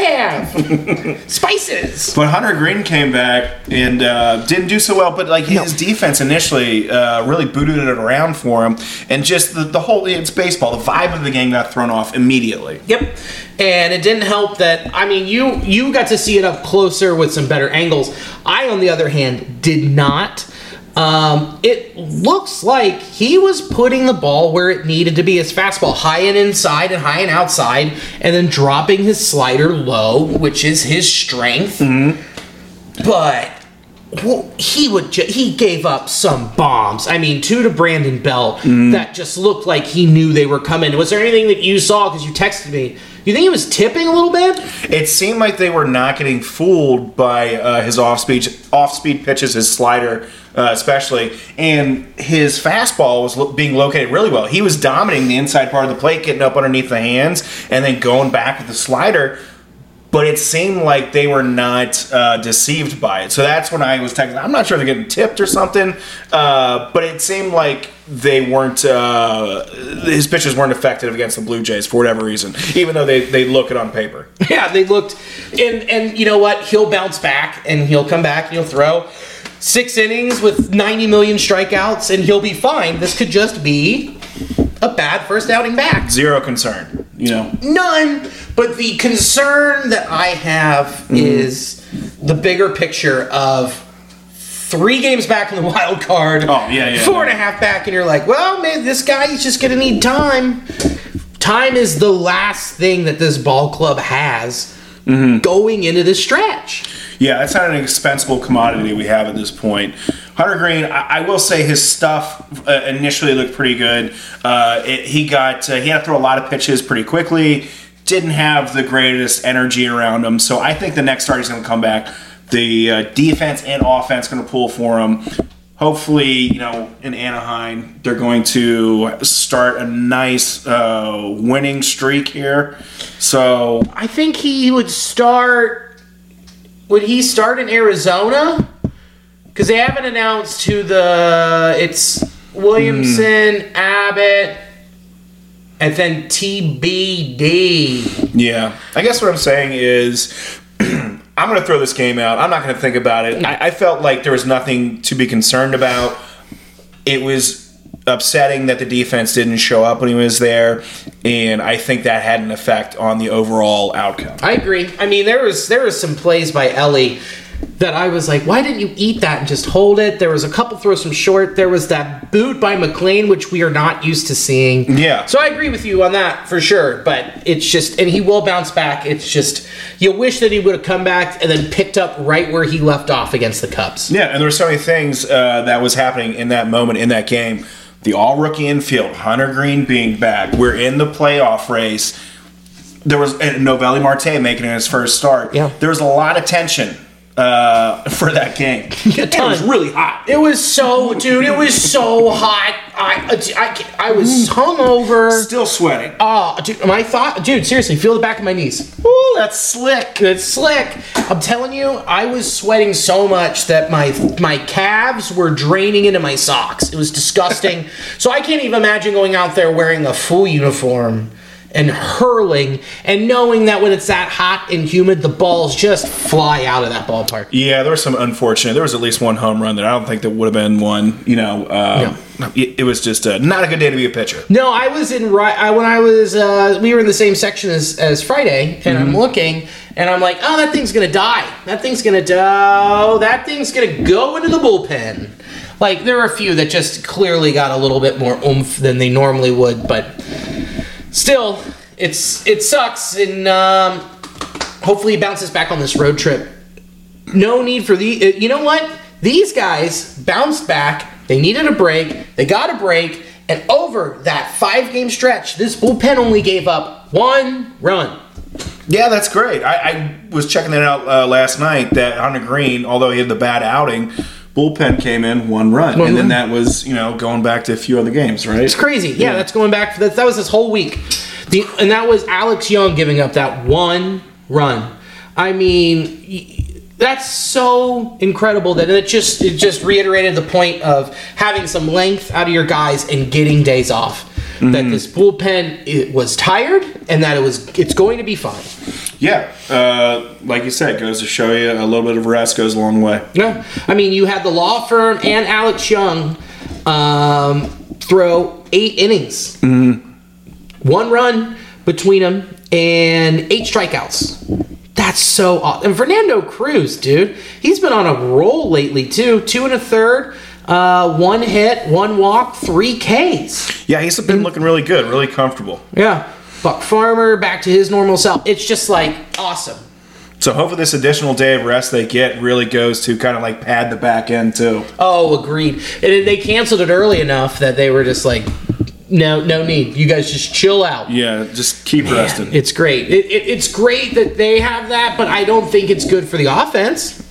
have. Spices. But Hunter Greene came back and uh, didn't do so well. But like his defense initially uh, really booted it around for him, and just the, the whole it's baseball. The vibe of the game got thrown off immediately. Yep. And it didn't help that I mean you you got to see it up closer with some better angles. I on the other hand did not. Um, it looks like he was putting the ball where it needed to be his fastball, high and inside and high and outside, and then dropping his slider low, which is his strength. But well, he would ju- he gave up some bombs. I mean, two to Brandon Belt Mm. that just looked like he knew they were coming. Was there anything that you saw because you texted me? Do You think he was tipping a little bit? It seemed like they were not getting fooled by uh, his off speed off speed pitches, his slider uh, especially, and his fastball was lo- being located really well. He was dominating the inside part of the plate, getting up underneath the hands, and then going back with the slider. But it seemed like they were not uh, deceived by it. So that's when I was texting. I'm not sure they're getting tipped or something, uh, but it seemed like they weren't. Uh, his pitches weren't effective against the Blue Jays for whatever reason, even though they, they look it on paper. Yeah, they looked, and and you know what? He'll bounce back and he'll come back and he'll throw six innings with 90 million strikeouts and he'll be fine. This could just be a bad first outing back. zero concern. You know, None. But the concern that I have is the bigger picture of three games back in the wild card. Oh, yeah, yeah, Four and a half back, and you're like, well, man, this guy is just gonna need time. Time is the last thing that this ball club has Mm-hmm. going into this stretch. yeah, that's not an expensible commodity we have at this point. Hunter Greene, I, I will say his stuff uh, initially looked pretty good. Uh, it, he got uh, he had to throw a lot of pitches pretty quickly. Didn't have the greatest energy around him, so I think the next start he's going to come back. The uh, defense and offense going to pull for him. Hopefully, you know, in Anaheim, they're going to start a nice uh, winning streak here. So I think he would start. Would he start in Arizona? Because they haven't announced who the. It's Williamson, hmm. Abbott, and then TBD. Yeah. I guess what I'm saying is I'm going to throw this game out. I'm not going to think about it. I, I felt like there was nothing to be concerned about. It was upsetting that the defense didn't show up when he was there, and I think that had an effect on the overall outcome. I agree. I mean, there was there was some plays by Elly that I was like, why didn't you eat that and just hold it? There was a couple throws from short. There was that boot by McLain, which we are not used to seeing. Yeah. So I agree with you on that for sure. But it's just, and he will bounce back. It's just, you wish that he would have come back and then picked up right where he left off against the Cubs. Yeah, and there were so many things uh, that was happening in that moment in that game. The all rookie infield, Hunter Greene being back. We're in the playoff race. There was and Noelvi Marte making his first start. Yeah. There was a lot of tension uh, for that game. A ton. It was really hot. It was so, dude, it was so hot. I, I, I was hungover. Still sweating. Oh, dude, my thought, dude, seriously, feel the back of my knees. Ooh, that's slick. It's slick. I'm telling you, I was sweating so much that my my calves were draining into my socks. It was disgusting. so I can't even imagine going out there wearing a full uniform and hurling and knowing that when it's that hot and humid, the balls just fly out of that ballpark. Yeah, there was some unfortunate. There was at least one home run that I don't think that would have been one. You know, uh, it, it was just uh not a good day to be a pitcher. No, I was in right I, when I was. Uh, we were in the same section as, as Friday, and I'm looking, and I'm like, oh, that thing's gonna die. That thing's gonna die. That thing's gonna go into the bullpen. Like there were a few that just clearly got a little bit more oomph than they normally would, but still, it's it sucks, and um, hopefully he bounces back on this road trip. No need for the. uh, You know what? These guys bounced back. They needed a break. They got a break. And over that five game stretch, this bullpen only gave up one run. Yeah, that's great. I, I was checking that out uh, last night. That Hunter Greene, although he had the bad outing, bullpen came in one run, and then that was you know going back to a few other games, right? It's crazy. Yeah, that's going back. That, that was this whole week. The, and that was Alex Young giving up that one run. I mean, that's so incredible that it just it just reiterated the point of having some length out of your guys and getting days off. That mm-hmm. this bullpen it was tired and that it was it's going to be fine. Yeah, uh, like you said, goes to show you a little bit of rest goes a long way. Yeah, I mean, you had the law firm and Alex Young um, throw eight innings, one run between them, and eight strikeouts. That's so awesome. And Fernando Cruz, dude, he's been on a roll lately too. Two and a third, uh, one hit, one walk, three Ks. Yeah, he's been looking really good, really comfortable. Yeah, Buck Farmer back to his normal self. It's just like awesome. So hopefully this additional day of rest they get really goes to kind of like pad the back end too. Oh, agreed. And they canceled it early enough that they were just like, no, no need. You guys just chill out. Yeah, just keep resting. It's great. It, it, it's great that they have that, but I don't think it's good for the offense.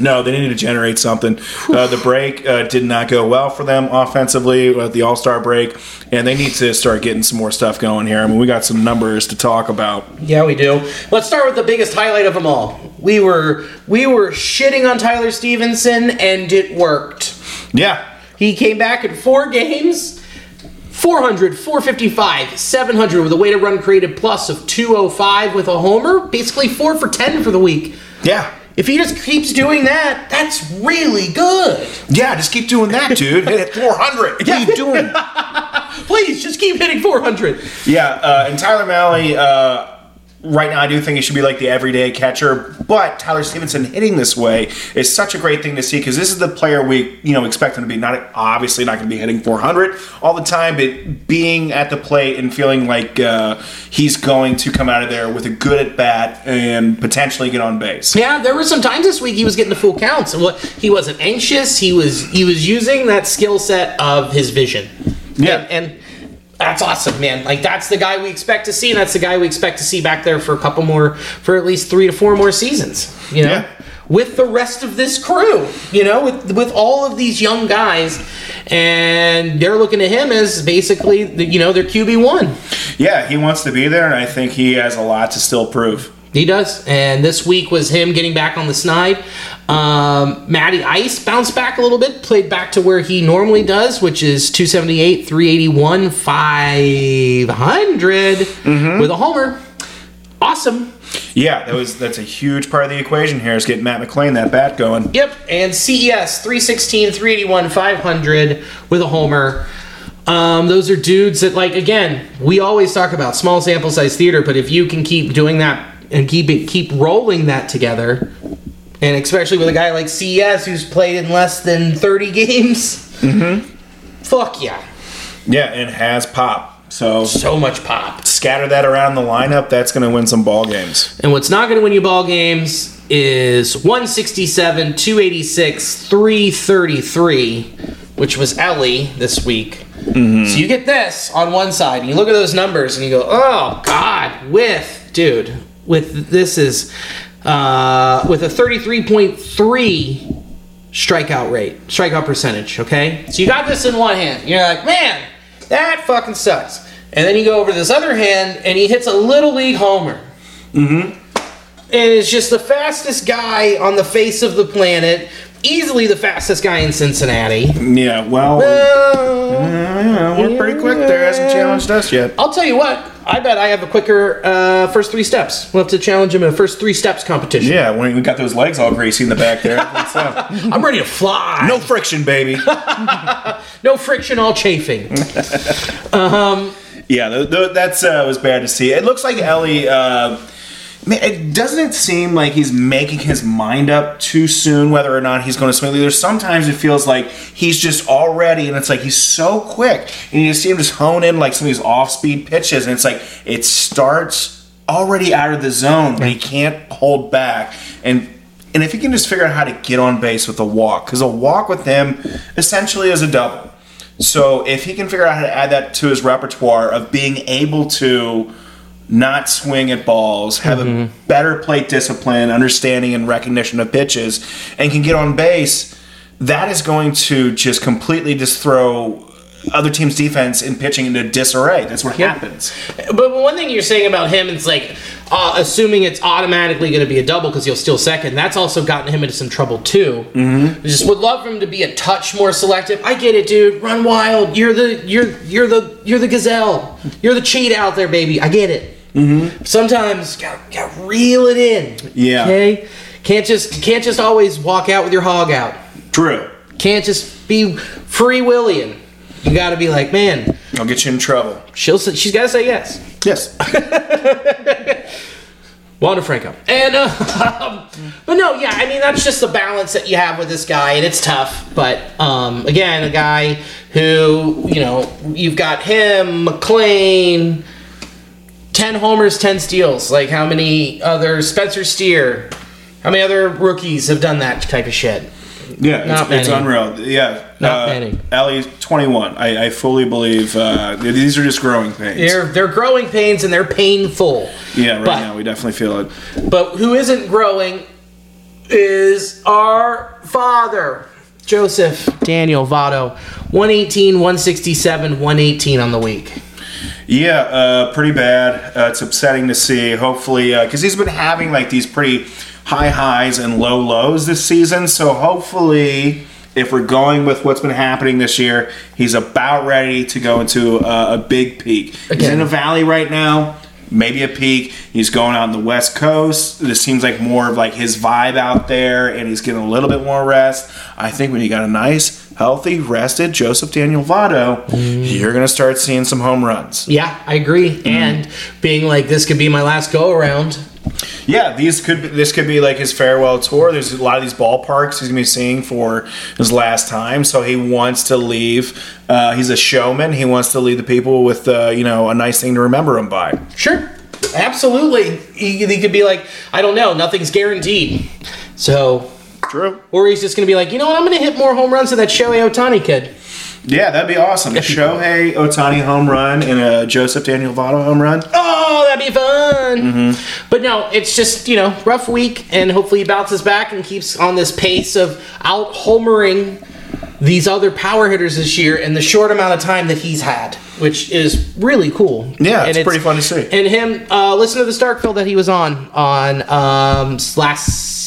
No, they needed to generate something. Uh, the break uh, did not go well for them offensively at the All Star break, and they need to start getting some more stuff going here. I mean, we got some numbers to talk about. Yeah, we do. Let's start with the biggest highlight of them all. We were we were shitting on Tyler Stephenson, and it worked. Yeah, He came back in four games. 400, 455, 700 with a way to run created plus of 205 with a homer. Basically 4 for 10 for the week. yeah, If he just keeps doing that, that's really good. yeah. Just keep doing that, dude. Hit 400. What are you doing? Please just keep hitting 400. Yeah, uh, and Tyler Maile, uh, right now, I do think he should be like the everyday catcher. But Tyler Stephenson hitting this way is such a great thing to see because this is the player we you know expect him to be. Not obviously not going to be hitting 400 all the time, but being at the plate and feeling like uh, he's going to come out of there with a good at bat and potentially get on base. Yeah, there were some times this week he was getting the full counts, and what he wasn't anxious. He was he was using that skill set of his vision. Yeah. and, and that's awesome, man. Like that's the guy we expect to see, and that's the guy we expect to see back there for a couple more, for at least three to four more seasons. You know, Yeah. with the rest of this crew. You know, with with all of these young guys, and they're looking at him as basically, the, you know, their QB one. Yeah, he wants to be there, and I think he has a lot to still prove. He does. And this week was him getting back on the snide. Um, Matty Ice bounced back a little bit, played back to where he normally does, which is 278, 381, 500 with a homer. Awesome. Yeah, that was that's a huge part of the equation here is getting Matt McLain that bat going. Yep. And CES 316, 381, 500 with a homer. Um, those are dudes that, like, again, we always talk about small sample size theater, but if you can keep doing that and keep it, keep rolling that together, and especially with a guy like CES who's played in less than 30 games, mm-hmm. fuck yeah. Yeah, and has pop. So So much pop. scatter that around the lineup. That's going to win some ball games. And what's not going to win you ball games is 167, 286, 333, which was Elly this week. So you get this on one side, and you look at those numbers, and you go, "Oh God!" With dude, with this is uh, with a 33.3 strikeout rate, strikeout percentage. Okay, so you got this in one hand. You're like, man, that fucking sucks. And then you go over to this other hand, and he hits a little league homer Mm-hmm. and is just the fastest guy on the face of the planet. Easily the fastest guy in Cincinnati. Yeah, well, Uh, we're pretty quick there. Hasn't challenged us yet. I'll tell you what. I bet I have a quicker uh, first three steps. We'll have to challenge him in a first three steps competition. Yeah, when we got those legs all greasy in the back there. Uh, I'm ready to fly. no friction, baby. no friction, all chafing. Yeah, th- th- that's uh, was bad to see. It looks like Elly. Uh, man, it doesn't it seem like he's making his mind up too soon whether or not he's going to swing. There's sometimes it feels like he's just already, and it's like he's so quick, and you see him just hone in like some of these off-speed pitches, and it's like it starts already out of the zone, but he can't hold back, and. And if he can just figure out how to get on base with a walk, because a walk with him essentially is a double. So if he can figure out how to add that to his repertoire of being able to not swing at balls, have a better plate discipline, understanding and recognition of pitches, and can get on base, that is going to just completely just throw other teams' defense in pitching into disarray. That's what happens. But one thing you're saying about him it's like uh, assuming it's automatically going to be a double because he'll steal second. That's also gotten him into some trouble too. Mm-hmm. Just would love for him to be a touch more selective. I get it, dude. Run wild. You're the you're you're the you're the gazelle. You're the cheat out there, baby. I get it. Mm-hmm. Sometimes got got reel it in. Yeah. Okay. Can't just can't just always walk out with your hog out. True. Can't just be free willing. You got to be like, man. I'll get you in trouble. She'll say, she's got to say yes. Yes. Wander Franco. And uh, but no, yeah, I mean that's just the balance that you have with this guy, and it's tough. But um, again, a guy who you know you've got him, McLain, 10 homers, 10 steals. Like how many other Spencer Steer, how many other rookies have done that type of shit? Yeah, Not it's, it's unreal. Yeah, Not uh, many. Elly's 21. I, I fully believe uh, these are just growing pains. They're they're growing pains and they're painful. yeah, right but, now we definitely feel it. But who isn't growing is our father, Joseph Daniel Votto. 118, 167, 118 on the week. Yeah, uh, pretty bad. Uh, it's upsetting to see. Hopefully, because he's been having like these pretty high highs and low lows this season. So hopefully, if we're going with what's been happening this year, he's about ready to go into uh, a big peak. He's in a valley right now. Maybe a peak. He's going out on the West Coast. This seems like more of like his vibe out there, and he's getting a little bit more rest. I think when you got a nice, healthy, rested Joseph Daniel Votto, you're gonna start seeing some home runs. Yeah, I agree. And being like, this could be my last go around. Yeah, these could be, this could be like his farewell tour. There's a lot of these ballparks he's gonna be seeing for his last time, so he wants to leave. Uh, he's a showman. He wants to leave the people with uh, you know a nice thing to remember him by. Sure. Absolutely. He, he could be like, I don't know, nothing's guaranteed. So, True. or he's just going to be like, you know what, I'm going to hit more home runs than that Shohei Ohtani kid. Yeah, that'd be awesome. A Shohei Ohtani home run and a Joseph Daniel Votto home run. Oh, that'd be fun. But no, it's just, you know, rough week, and hopefully he bounces back and keeps on this pace of out homering these other power hitters this year in the short amount of time that he's had, which is really cool. Yeah, And it's pretty fun to see. And him, uh, listen to the Starkville that he was on on um, last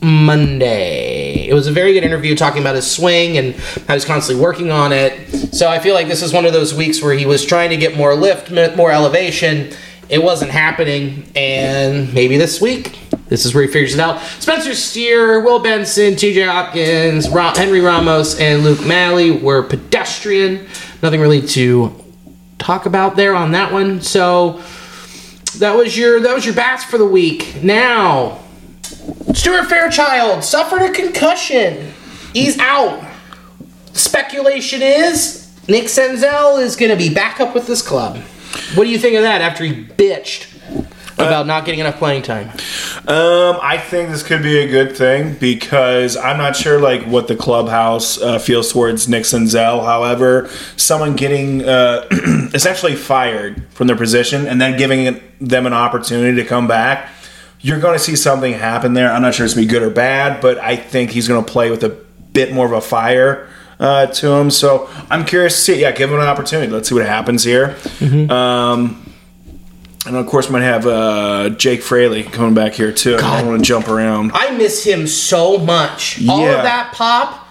Monday. It was a very good interview talking about his swing and how he's constantly working on it. So I feel like this is one of those weeks where he was trying to get more lift, more elevation. It wasn't happening, and maybe this week, this is where he figures it out. Spencer Steer, Will Benson, TJ Hopkins, Henry Ramos, and Luke Maile were pedestrian. Nothing really to talk about there on that one. So that was your that was your bats for the week. Now, Stuart Fairchild suffered a concussion. He's out. Speculation is Nick Senzel is going to be back up with this club. What do you think of that after he bitched about not getting enough playing time? Um, I think this could be a good thing because I'm not sure like what the clubhouse uh, feels towards Nick Senzel. However, someone getting uh, essentially fired from their position and then giving them an opportunity to come back, you're going to see something happen there. I'm not sure it's going to be good or bad, but I think he's going to play with a bit more of a fire. Uh, to him, so I'm curious to see. Yeah, give him an opportunity. Let's see what happens here. Um, and of course, we might have uh, Jake Fraley coming back here too. I don't want to jump around. I miss him so much. All of that pop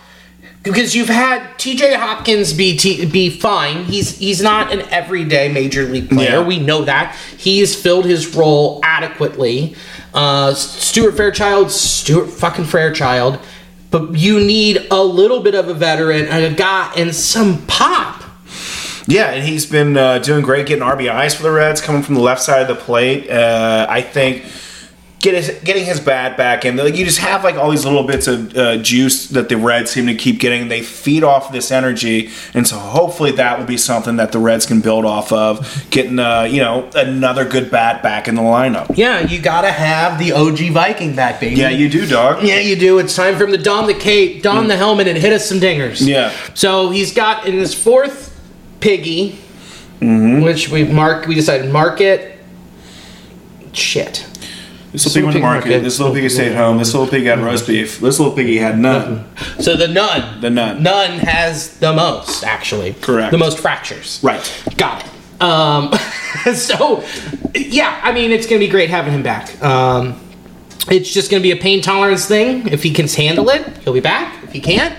because you've had T.J. Hopkins be t- be fine. He's he's not an everyday major league player. Yeah. We know that. He's filled his role adequately. Uh, Stuart Fairchild, Stuart fucking Fairchild. But you need a little bit of a veteran and a guy and some pop. Yeah, and he's been uh, doing great getting RBIs for the Reds, coming from the left side of the plate. Uh, I think get his, getting his bat back in. Like you just have like all these little bits of uh, juice that the Reds seem to keep getting. They feed off this energy, and so hopefully that will be something that the Reds can build off of. Getting uh, you know another good bat back in the lineup. Yeah, you gotta have the OG Viking back, baby. Yeah, you do, dog. Yeah, you do. It's time for him to don the cape, don the helmet, and hit us some dingers. Yeah. So he's got in his fourth piggy, Mm-hmm. which we mark. We decided mark it. Shit. This little pig went to market. This little piggy stayed home. This little pig had roast beef. This little piggy had none. So the nun. The nun. Nun has the most, actually. Correct. The most fractures. Right. Got it. Um, so, yeah, I mean, it's going to be great having him back. Um, it's just going to be a pain tolerance thing. If he can handle it, he'll be back. If he can't,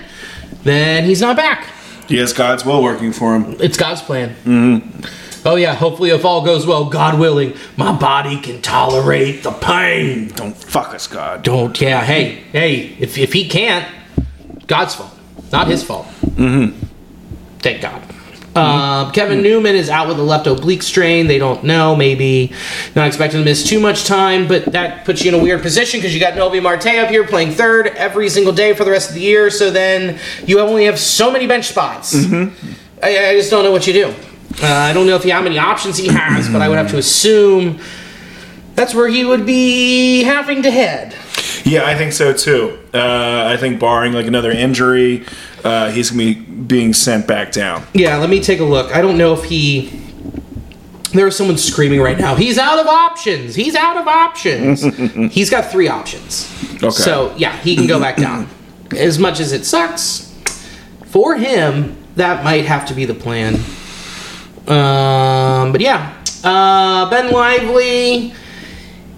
then he's not back. He has God's will working for him. It's God's plan. Mm-hmm. Oh, yeah, hopefully, if all goes well, God willing, my body can tolerate the pain. Don't fuck us, God. Don't, yeah, hey, hey, if, if he can't, God's fault, not his fault. Mm-hmm. Thank God. Uh, Kevin Newman is out with a left oblique strain. They don't know. Maybe not expecting to miss too much time, but that puts you in a weird position because you got Noelvi Marte up here playing third every single day for the rest of the year. So then you only have so many bench spots. I, I just don't know what you do. Uh, I don't know if he, how many options he has, but I would have to assume that's where he would be having to head. Yeah, I think so too. Uh, I think barring like another injury, uh, he's gonna be being sent back down. Yeah, let me take a look. I don't know if he. There's someone screaming right now. He's out of options. He's out of options. He's got three options. Okay. So yeah, he can go back down. As much as it sucks for him, that might have to be the plan. Um, but yeah, uh, Ben Lively.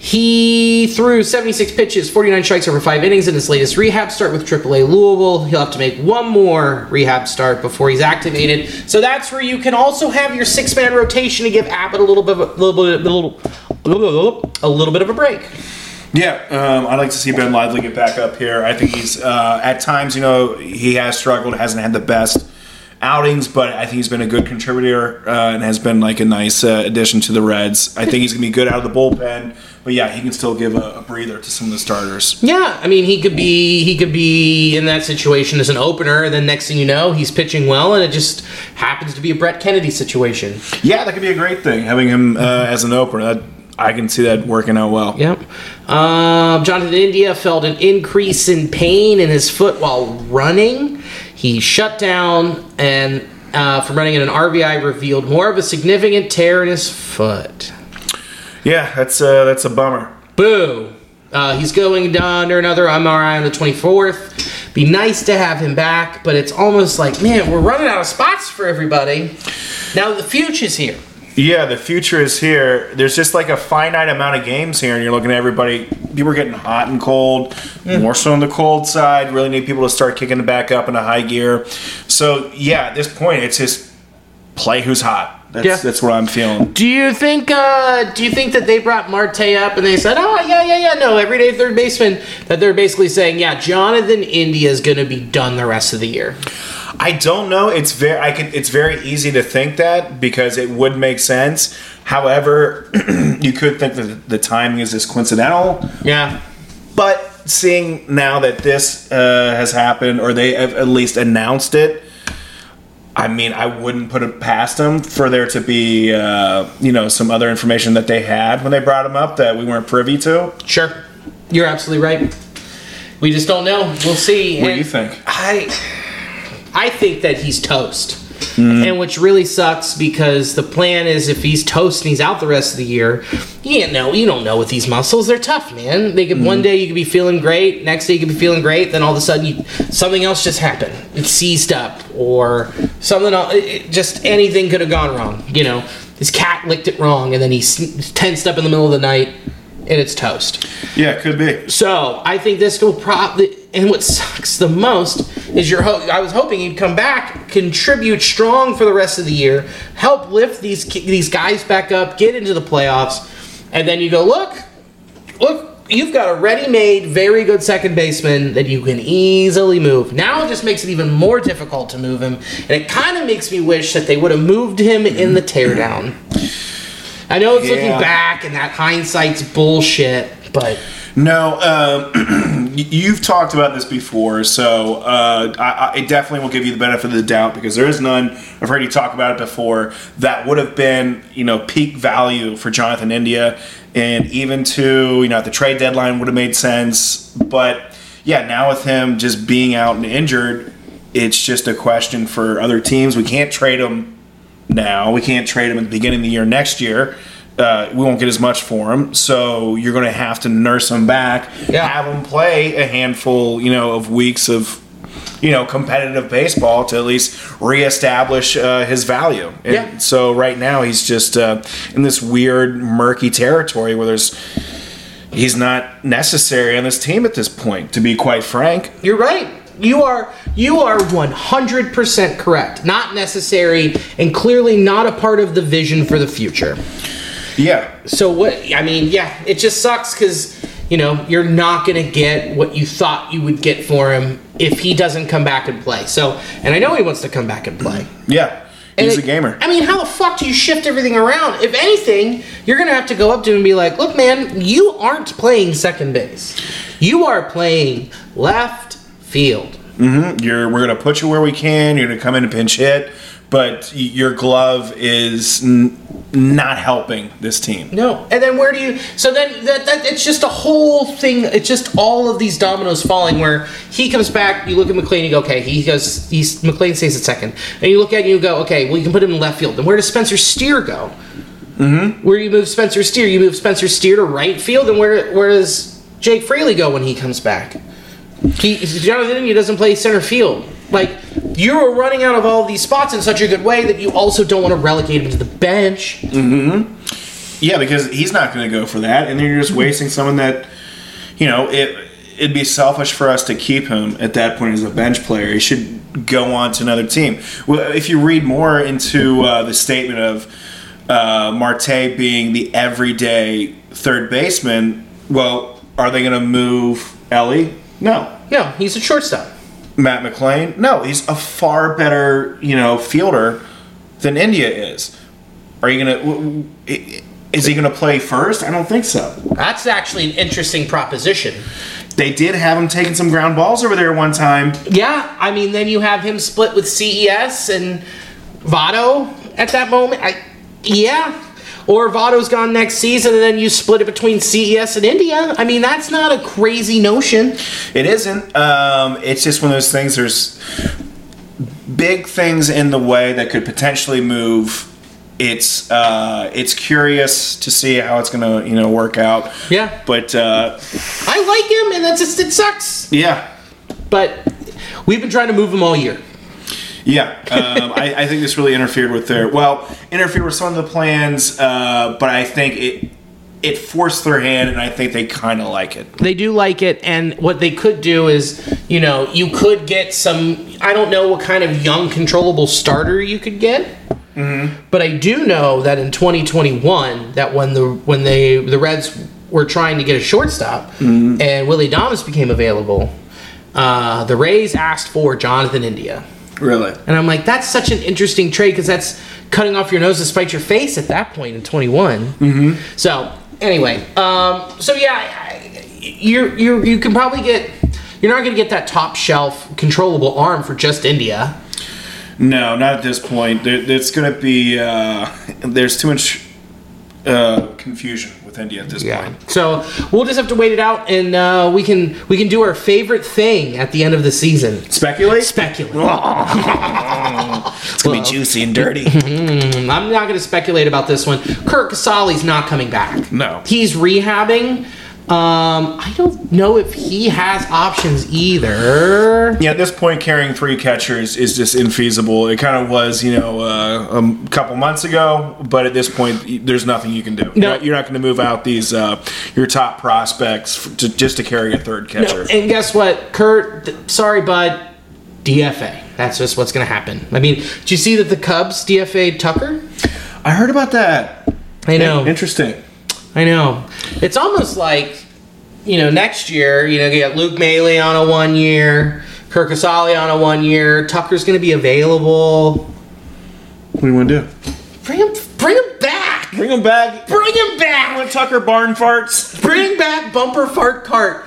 He threw 76 pitches, 49 strikes over five innings in his latest rehab start with AAA Louisville. He'll have to make one more rehab start before he's activated. So that's where you can also have your six-man rotation to give Abbott a little bit, of a little bit, a little, a little bit of a break. Yeah, um, I'd like to see Ben Lively get back up here. I think he's uh, at times, you know, he has struggled, hasn't had the best outings, but I think he's been a good contributor uh, and has been like a nice uh, addition to the Reds. I think he's gonna be good out of the bullpen, but yeah, he can still give a, a breather to some of the starters. Yeah, I mean he could be he could be in that situation as an opener, and then next thing you know, he's pitching well, and it just happens to be a Brett Kennedy situation. Yeah, that could be a great thing having him uh, as an opener. That I can see that working out well. Yep. Um, Jonathan India felt an increase in pain in his foot while running. He shut down and uh, from running in an MRI revealed more of a significant tear in his foot. Yeah, that's uh, that's a bummer. Boo. Uh, he's going down under another MRI on the 24th. Be nice to have him back, but it's almost like, man, we're running out of spots for everybody. Now the future's here. Yeah, the future is here. There's just like a finite amount of games here, and you're looking at everybody. People are getting hot and cold, more so on the cold side. Really need people to start kicking it back up into high gear. So yeah, at this point, it's just play who's hot. That's, Yeah. that's what I'm feeling. Do you think? Uh, do you think that they brought Marte up and they said, "Oh yeah, yeah, yeah"? No, everyday third baseman. That they're basically saying, "Yeah, Jonathan India is going to be done the rest of the year." I don't know. It's very I could it's very easy to think that because it would make sense. However, you could think that the timing is just coincidental. Yeah. But seeing now that this uh, has happened, or they have at least announced it, I mean, I wouldn't put it past them for there to be, uh, you know, some other information that they had when they brought him up that we weren't privy to. Sure. You're absolutely right. We just don't know. We'll see. What do you think? I I think that he's toast. Mm. And which really sucks because the plan is if he's toast and he's out the rest of the year, you can't know. You don't know with these muscles; they're tough, man. They could one mm. day you could be feeling great, next day you could be feeling great, then all of a sudden you, something else just happened. It seized up, or something else. It- just anything could have gone wrong. You know, his cat licked it wrong, and then he tensed up in the middle of the night, and it's toast. Yeah, it could be. So I think this will probably. And what sucks the most is your. Ho- I was hoping he'd come back, contribute strong for the rest of the year, help lift these these guys back up, get into the playoffs, and then you go look, look. You've got a ready-made, very good second baseman that you can easily move. Now it just makes it even more difficult to move him, and it kind of makes me wish that they would have moved him in the teardown. I know it's looking back, and that hindsight's bullshit, but No, y- you've talked about this before, so uh, I, I definitely will give you the benefit of the doubt because there is none. I've heard you talk about it before. That would have been, you know, peak value for Jonathan India, and even to you know at the trade deadline would have made sense. But yeah, now with him just being out and injured, it's just a question for other teams. We can't trade him now. We can't trade him at the beginning of the year next year. Uh, we won't get as much for him, so you're going to have to nurse him back, Yeah. have him play a handful, you know, of weeks of, you know, competitive baseball to at least reestablish uh, his value. And Yeah. So right now he's just uh, in this weird, murky territory where there's he's not necessary on this team at this point. To be quite frank, You're right. You are you are 100% correct. Not necessary and clearly not a part of the vision for the future. Yeah. So what I mean, yeah, it just sucks cuz you know, you're not going to get what you thought you would get for him if he doesn't come back and play. So, and I know he wants to come back and play. Yeah, he's it- a gamer. I mean, how the fuck do you shift everything around? If anything, you're gonna have to go up to him and be like, "Look, man, you aren't playing second base. You are playing left field. Mm-hmm. You're we're gonna put you where we can. You're gonna come in and pinch hit, but your glove is n- not helping this team. No, and then where do you? So then that, that it's just a whole thing. It's just all of these dominoes falling. Where he comes back, you look at McLain, you go, okay, he goes, he's McLain stays at second, and you look at it, and you go, okay, well you can put him in left field. Then where does Spencer Steer go? Mm-hmm. Where do you move Spencer Steer? You move Spencer Steer to right field, and where where does Jake Fraley go when he comes back? He Jonathan he doesn't play center field. Like you are running out of all of these spots in such a good way that you also don't want to relegate him to the bench. Mm-hmm. Yeah, because he's not going to go for that, and then you're just wasting someone that, you know, it it'd be selfish for us to keep him at that point as a bench player. He should go on to another team. Well, if you read more into uh, the statement of uh, Marte being the everyday third baseman, well, are they going to move Elly? No. No, he's a shortstop. Matt McLain? No, he's a far better, you know, fielder than India is. Are you gonna? w- w- Is he gonna play first? I don't think so. That's actually an interesting proposition. They did have him taking some ground balls over there one time. Yeah, I mean, then you have him split with CES and Votto at that moment. I, yeah. Or Votto's gone next season and then you split it between CES and India. I mean, that's not a crazy notion. It isn't. Um, it's just one of those things. There's big things in the way that could potentially move. It's uh, it's curious to see how it's gonna you know work out. Yeah. But uh, I like him and that's just, it sucks. yeah, But we've been trying to move him all year. Yeah, um, I, I think this really interfered with their well, interfered with some of the plans, uh, but I think it it forced their hand, and I think they kind of like it. They do like it, and what they could do is, you know, you could get some. I don't know what kind of young controllable starter you could get, but I do know that in 2021, that when the when they the Reds were trying to get a shortstop, and Willy Adames became available, uh, the Rays asked for Jonathan India. Really? And I'm like, that's such an interesting trade because that's cutting off your nose to spite your face at that point in 21. Mm-hmm. So anyway, um, so yeah, you're you you can probably get. You're not going to get that top shelf controllable arm for just India. No, not at this point. There, it's going to be uh, there's too much uh, confusion with India at this point. So we'll just have to wait it out, and uh, we can we can do our favorite thing at the end of the season. Speculate? Speculate. it's going to be juicy and dirty. I'm not going to speculate about this one. Curt Casali's not coming back. No. He's rehabbing. Um, I don't know if he has options either. Yeah, at this point, carrying three catchers is just infeasible. It kind of was, you know, uh, a couple months ago, but at this point, there's nothing you can do. No. You're not, going to move out these uh, your top prospects to, just to carry a third catcher. And guess what, Curt? th- sorry, bud. DFA. That's just what's going to happen. I mean, did you see that the Cubs DFA Tucker? I heard about that. I know. Interesting. I know. It's almost like, you know, next year, you know, you got Luke Maile on a one year, Curt Casali on a one year. Tucker's going to be available. What do you want to do? Bring him, bring him back. Bring him back. Bring him back. When Tucker barn farts. Bring back Bumper Fart Cart.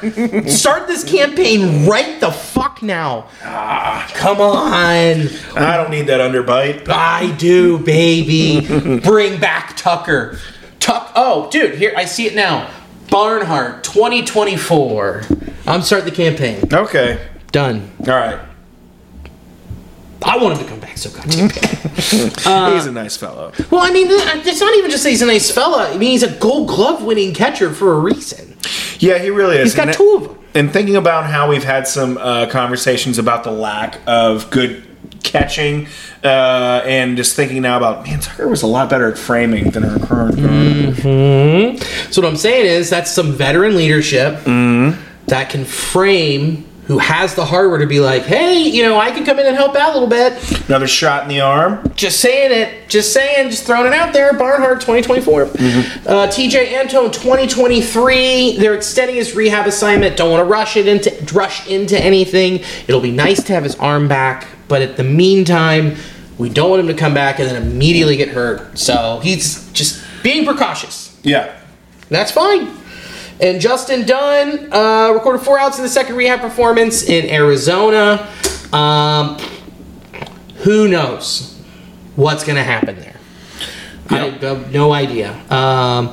Start this campaign right the fuck now. Ah, Come on. I don't need that underbite. I do, baby. Bring back Tucker. Tuck. Oh, dude, here I see it now. Barnhart 2024. I'm starting the campaign. Okay. Done. All right. I want him to come back so goddamn bad. He's a nice fellow. Well, I mean, it's not even just that he's a nice fella. I mean, he's a Gold Glove winning catcher for a reason. Yeah, he really is. He's got And- two of them. And thinking about how we've had some uh, conversations about the lack of good catching, uh, and just thinking now about man, Tucker was a lot better at framing than our current. So what I'm saying is that's some veteran leadership that can frame who has the hardware to be like, hey, you know, I can come in and help out a little bit. Another shot in the arm. Just saying it. Just saying. Just throwing it out there. Barnhart 2024. Uh, Tejay Antone 2023. They're extending his rehab assignment. Don't want to rush it into rush into anything. It'll be nice to have his arm back, but at the meantime, we don't want him to come back and then immediately get hurt. So he's just being precautious. Yeah. That's fine. And Justin Dunn uh, recorded four outs in the second rehab performance in Arizona. Um, who knows what's going to happen there? I have no idea. Um,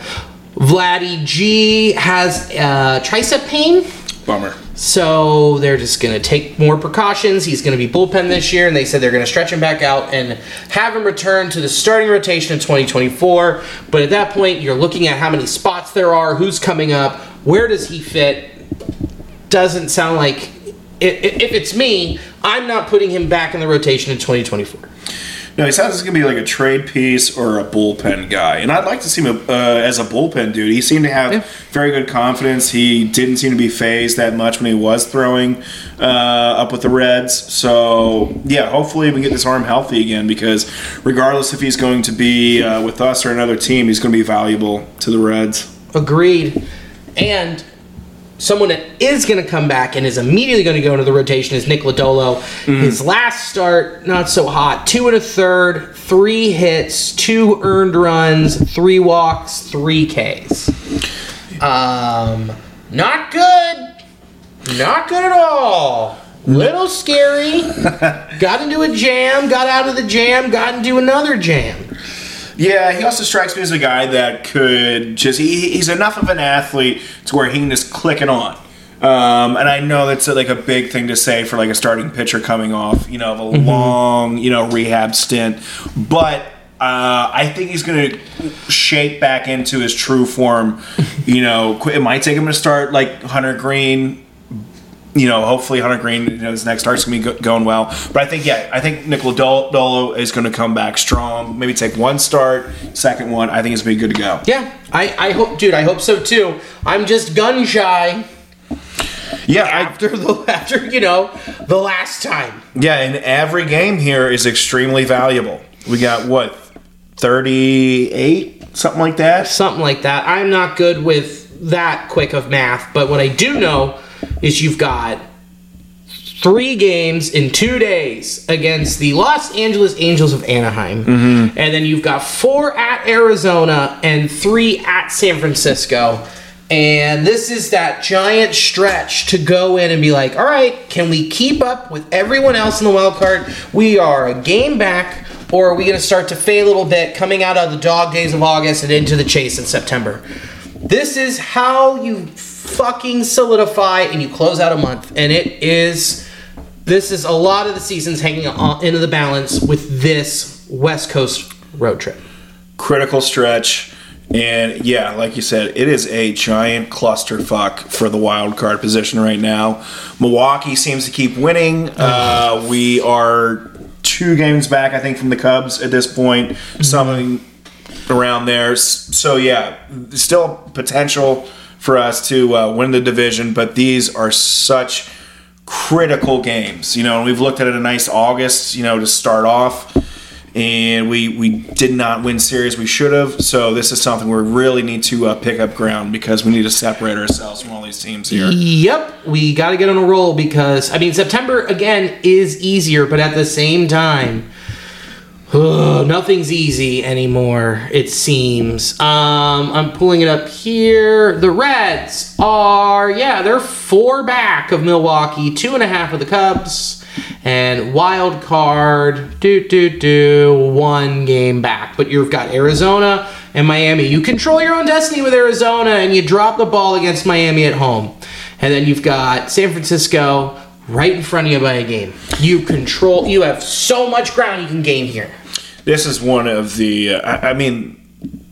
Vladdy G has uh, tricep pain. Bummer. So they're just going to take more precautions. He's going to be bullpen this year, and they said they're going to stretch him back out and have him return to the starting rotation in 2024. But at that point, you're looking at how many spots there are, who's coming up, where does he fit. Doesn't sound like. If it's me, I'm not putting him back in the rotation in 2024. No, he sounds like he's gonna be like a trade piece or a bullpen guy, and I'd like to see him uh, as a bullpen dude. He seemed to have Yeah. very good confidence. He didn't seem to be phased that much when he was throwing uh, up with the Reds. So yeah, hopefully we get this arm healthy again because regardless if he's going to be uh, with us or another team, he's going to be valuable to the Reds. Agreed. And someone that is going to come back and is immediately going to go into the rotation is Nick Lodolo. His last start, not so hot. Two and a third, three hits, two earned runs, three walks, three Ks. Um, not good. Not good at all. Little scary. got into a jam, got out of the jam, got into another jam. Yeah, he also strikes me as a guy that could just, he, he's enough of an athlete to where he can just click it on. Um, and I know that's uh, like a big thing to say for like a starting pitcher coming off, you know, of a long, you know, rehab stint. But uh, I think he's going to shape back into his true form. You know, it might take him to start like Hunter Greene, you know, hopefully Hunter Greene, you know, his next start's gonna be go- going well. But I think, yeah, I think Nick Lodolo is gonna come back strong. Maybe take one start, second one. I think it's gonna be good to go. Yeah, I, I hope, dude, I hope so too. I'm just gun shy. Yeah, I, after the after you know the last time. yeah, and every game here is extremely valuable. We got what thirty-eight, something like that. Something like that. I'm not good with that quick of math, but what I do know is you've got three games in two days against the Los Angeles Angels of Anaheim. Mm-hmm. And then you've got four at Arizona and three at San Francisco. And this is that giant stretch to go in and be like, all right, can we keep up with everyone else in the wild card? We are a game back, or are we going to start to fade a little bit coming out of the dog days of August and into the chase in September? This is how you fucking solidify and you close out a month. And it is, this is a lot of the seasons hanging on, into the balance with this West Coast road trip. critical stretch. And yeah, like you said, it is a giant clusterfuck for the wild card position right now. Milwaukee seems to keep winning. Uh, we are two games back, I think, from the Cubs at this point. Something around there. So yeah, still potential for us to uh, win the division, but these are such critical games. You know, and we've looked at it a nice August, you know, to start off, and we we did not win series we should have. So this is something we really need to uh, pick up ground because we need to separate ourselves from all these teams here. Yep, we got to get on a roll because I mean September again is easier, but at the same time, nothing's easy anymore. It seems. Um, I'm pulling it up here. The Reds are yeah, they're four back of Milwaukee, two and a half of the Cubs, and wild card do do do one game back. But you've got Arizona and Miami. You control your own destiny with Arizona, and you drop the ball against Miami at home. And then you've got San Francisco right in front of you by a game. You control. You have so much ground you can gain here. This is one of the. Uh, I, I mean,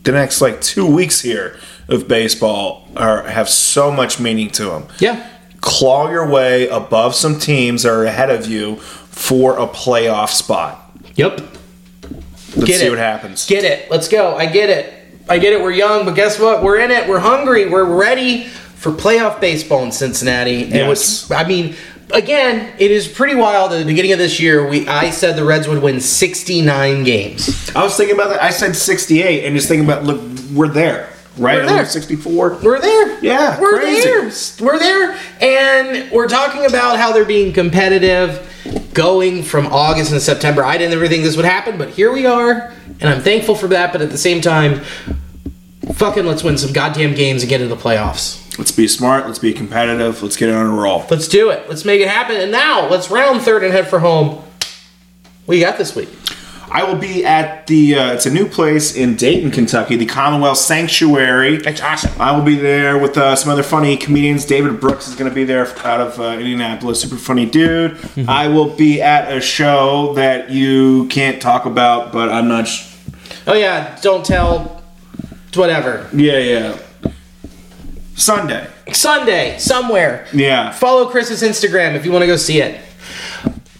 the next like two weeks here of baseball are have so much meaning to them. Yeah. Claw your way above some teams that are ahead of you for a playoff spot. Yep. Let's Get see it. what happens. Get it. Let's go. I get it. I get it. We're young, but guess what? We're in it. We're hungry. We're ready for playoff baseball in Cincinnati. And Yes. I mean, again, it is pretty wild. At the beginning of this year, we I said the Reds would win 69 games. I was thinking about that. I said 68, and just thinking about look, we're there, right? We're there. 64. We're there. Yeah, we're crazy. there. We're there, and we're talking about how they're being competitive, going from August and September. I didn't ever think this would happen, but here we are, and I'm thankful for that. But at the same time, fucking let's win some goddamn games and get into the playoffs. Let's be smart. Let's be competitive. Let's get it on a roll. Let's do it. Let's make it happen. And now let's round third and head for home. What you got this week? I will be at the. Uh, it's a new place in Dayton, Kentucky, the Commonwealth Sanctuary. That's awesome. I will be there with uh, some other funny comedians. David Brooks is going to be there out of uh, Indianapolis, super funny dude. Mm-hmm. I will be at a show that you can't talk about, but I'm not. Sh- Oh yeah, don't tell. Whatever. yeah, yeah. Sunday. Sunday, somewhere. Yeah. Follow Chris's Instagram if you want to go see it.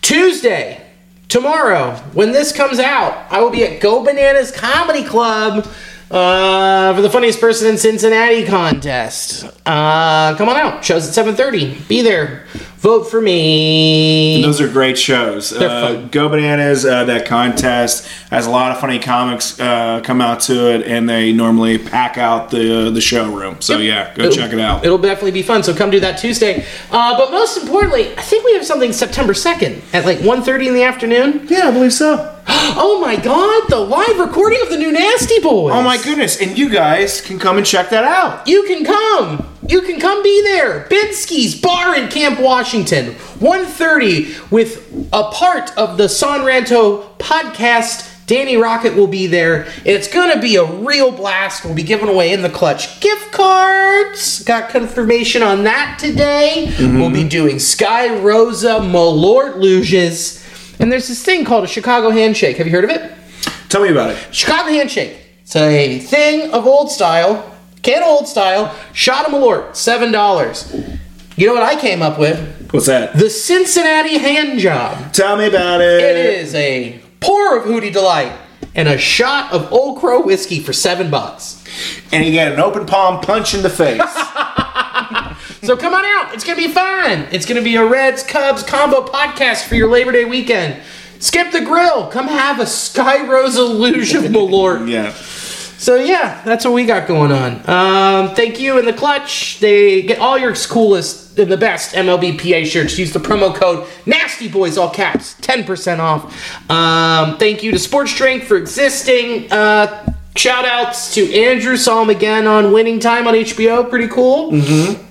Tuesday, tomorrow, when this comes out, I will be at Go Bananas Comedy Club uh, for the funniest person in Cincinnati contest. Uh, come on out. Shows at 7:30. Be there. Vote for me. Those are great shows. Uh. Go Bananas, uh, that contest has a lot of funny comics uh, come out to it, and they normally pack out the the showroom. So yeah, go It'll- check it out. It'll definitely be fun. So come do that Tuesday. Uh, but most importantly, I think we have something September 2nd at like 1.30 in the afternoon. Yeah, I believe so. Oh my God! The live recording of the new Nasty Boys. Oh my goodness! And you guys can come and check that out. You can come. You can come be there. Binsky's Bar in Camp Washington. 1.30 with a part of the San Ranto podcast. Danny Rocket will be there. It's going to be a real blast. We'll be giving away in the clutch gift cards. Got confirmation on that today. We'll be mm-hmm. doing Sky Rosa Malort luges. And there's this thing called a Chicago handshake. Have you heard of it? Tell me about it. Chicago handshake. It's a thing of old style, can old style. Shot of Malort, seven dollars. You know what I came up with? What's that? The Cincinnati hand job. Tell me about it. It is a pour of Hudy Delight and a shot of Old Crow whiskey for seven bucks. And you get an open palm punch in the face. So come on out. It's gonna be fun. It's gonna be a Reds Cubs combo podcast for your Labor Day weekend. Skip the grill. Come have a Sky Rose Illusion Malort. yeah. So yeah, that's what we got going on. Um, thank you in the clutch. They get all your coolest and the best MLB PA shirts. Use the promo code Nasty Boys, all caps, ten percent off. Um, thank you to Sports Drink for existing. Uh, shout outs to Andrew. Saw him again on Winning Time on HBO. Pretty cool. Mm-hmm.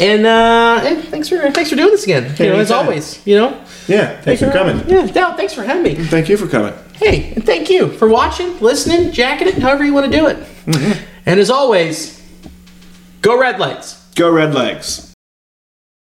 And uh, hey, thanks for thanks for doing this again. You know, as always. You know. Yeah. Thanks for coming. Yeah. No, thanks for having me. Thank you for coming. Hey, and thank you for watching, listening, jacking it, however you want to do it. Mm-hmm. And as always, go red lights. Go Red Legs.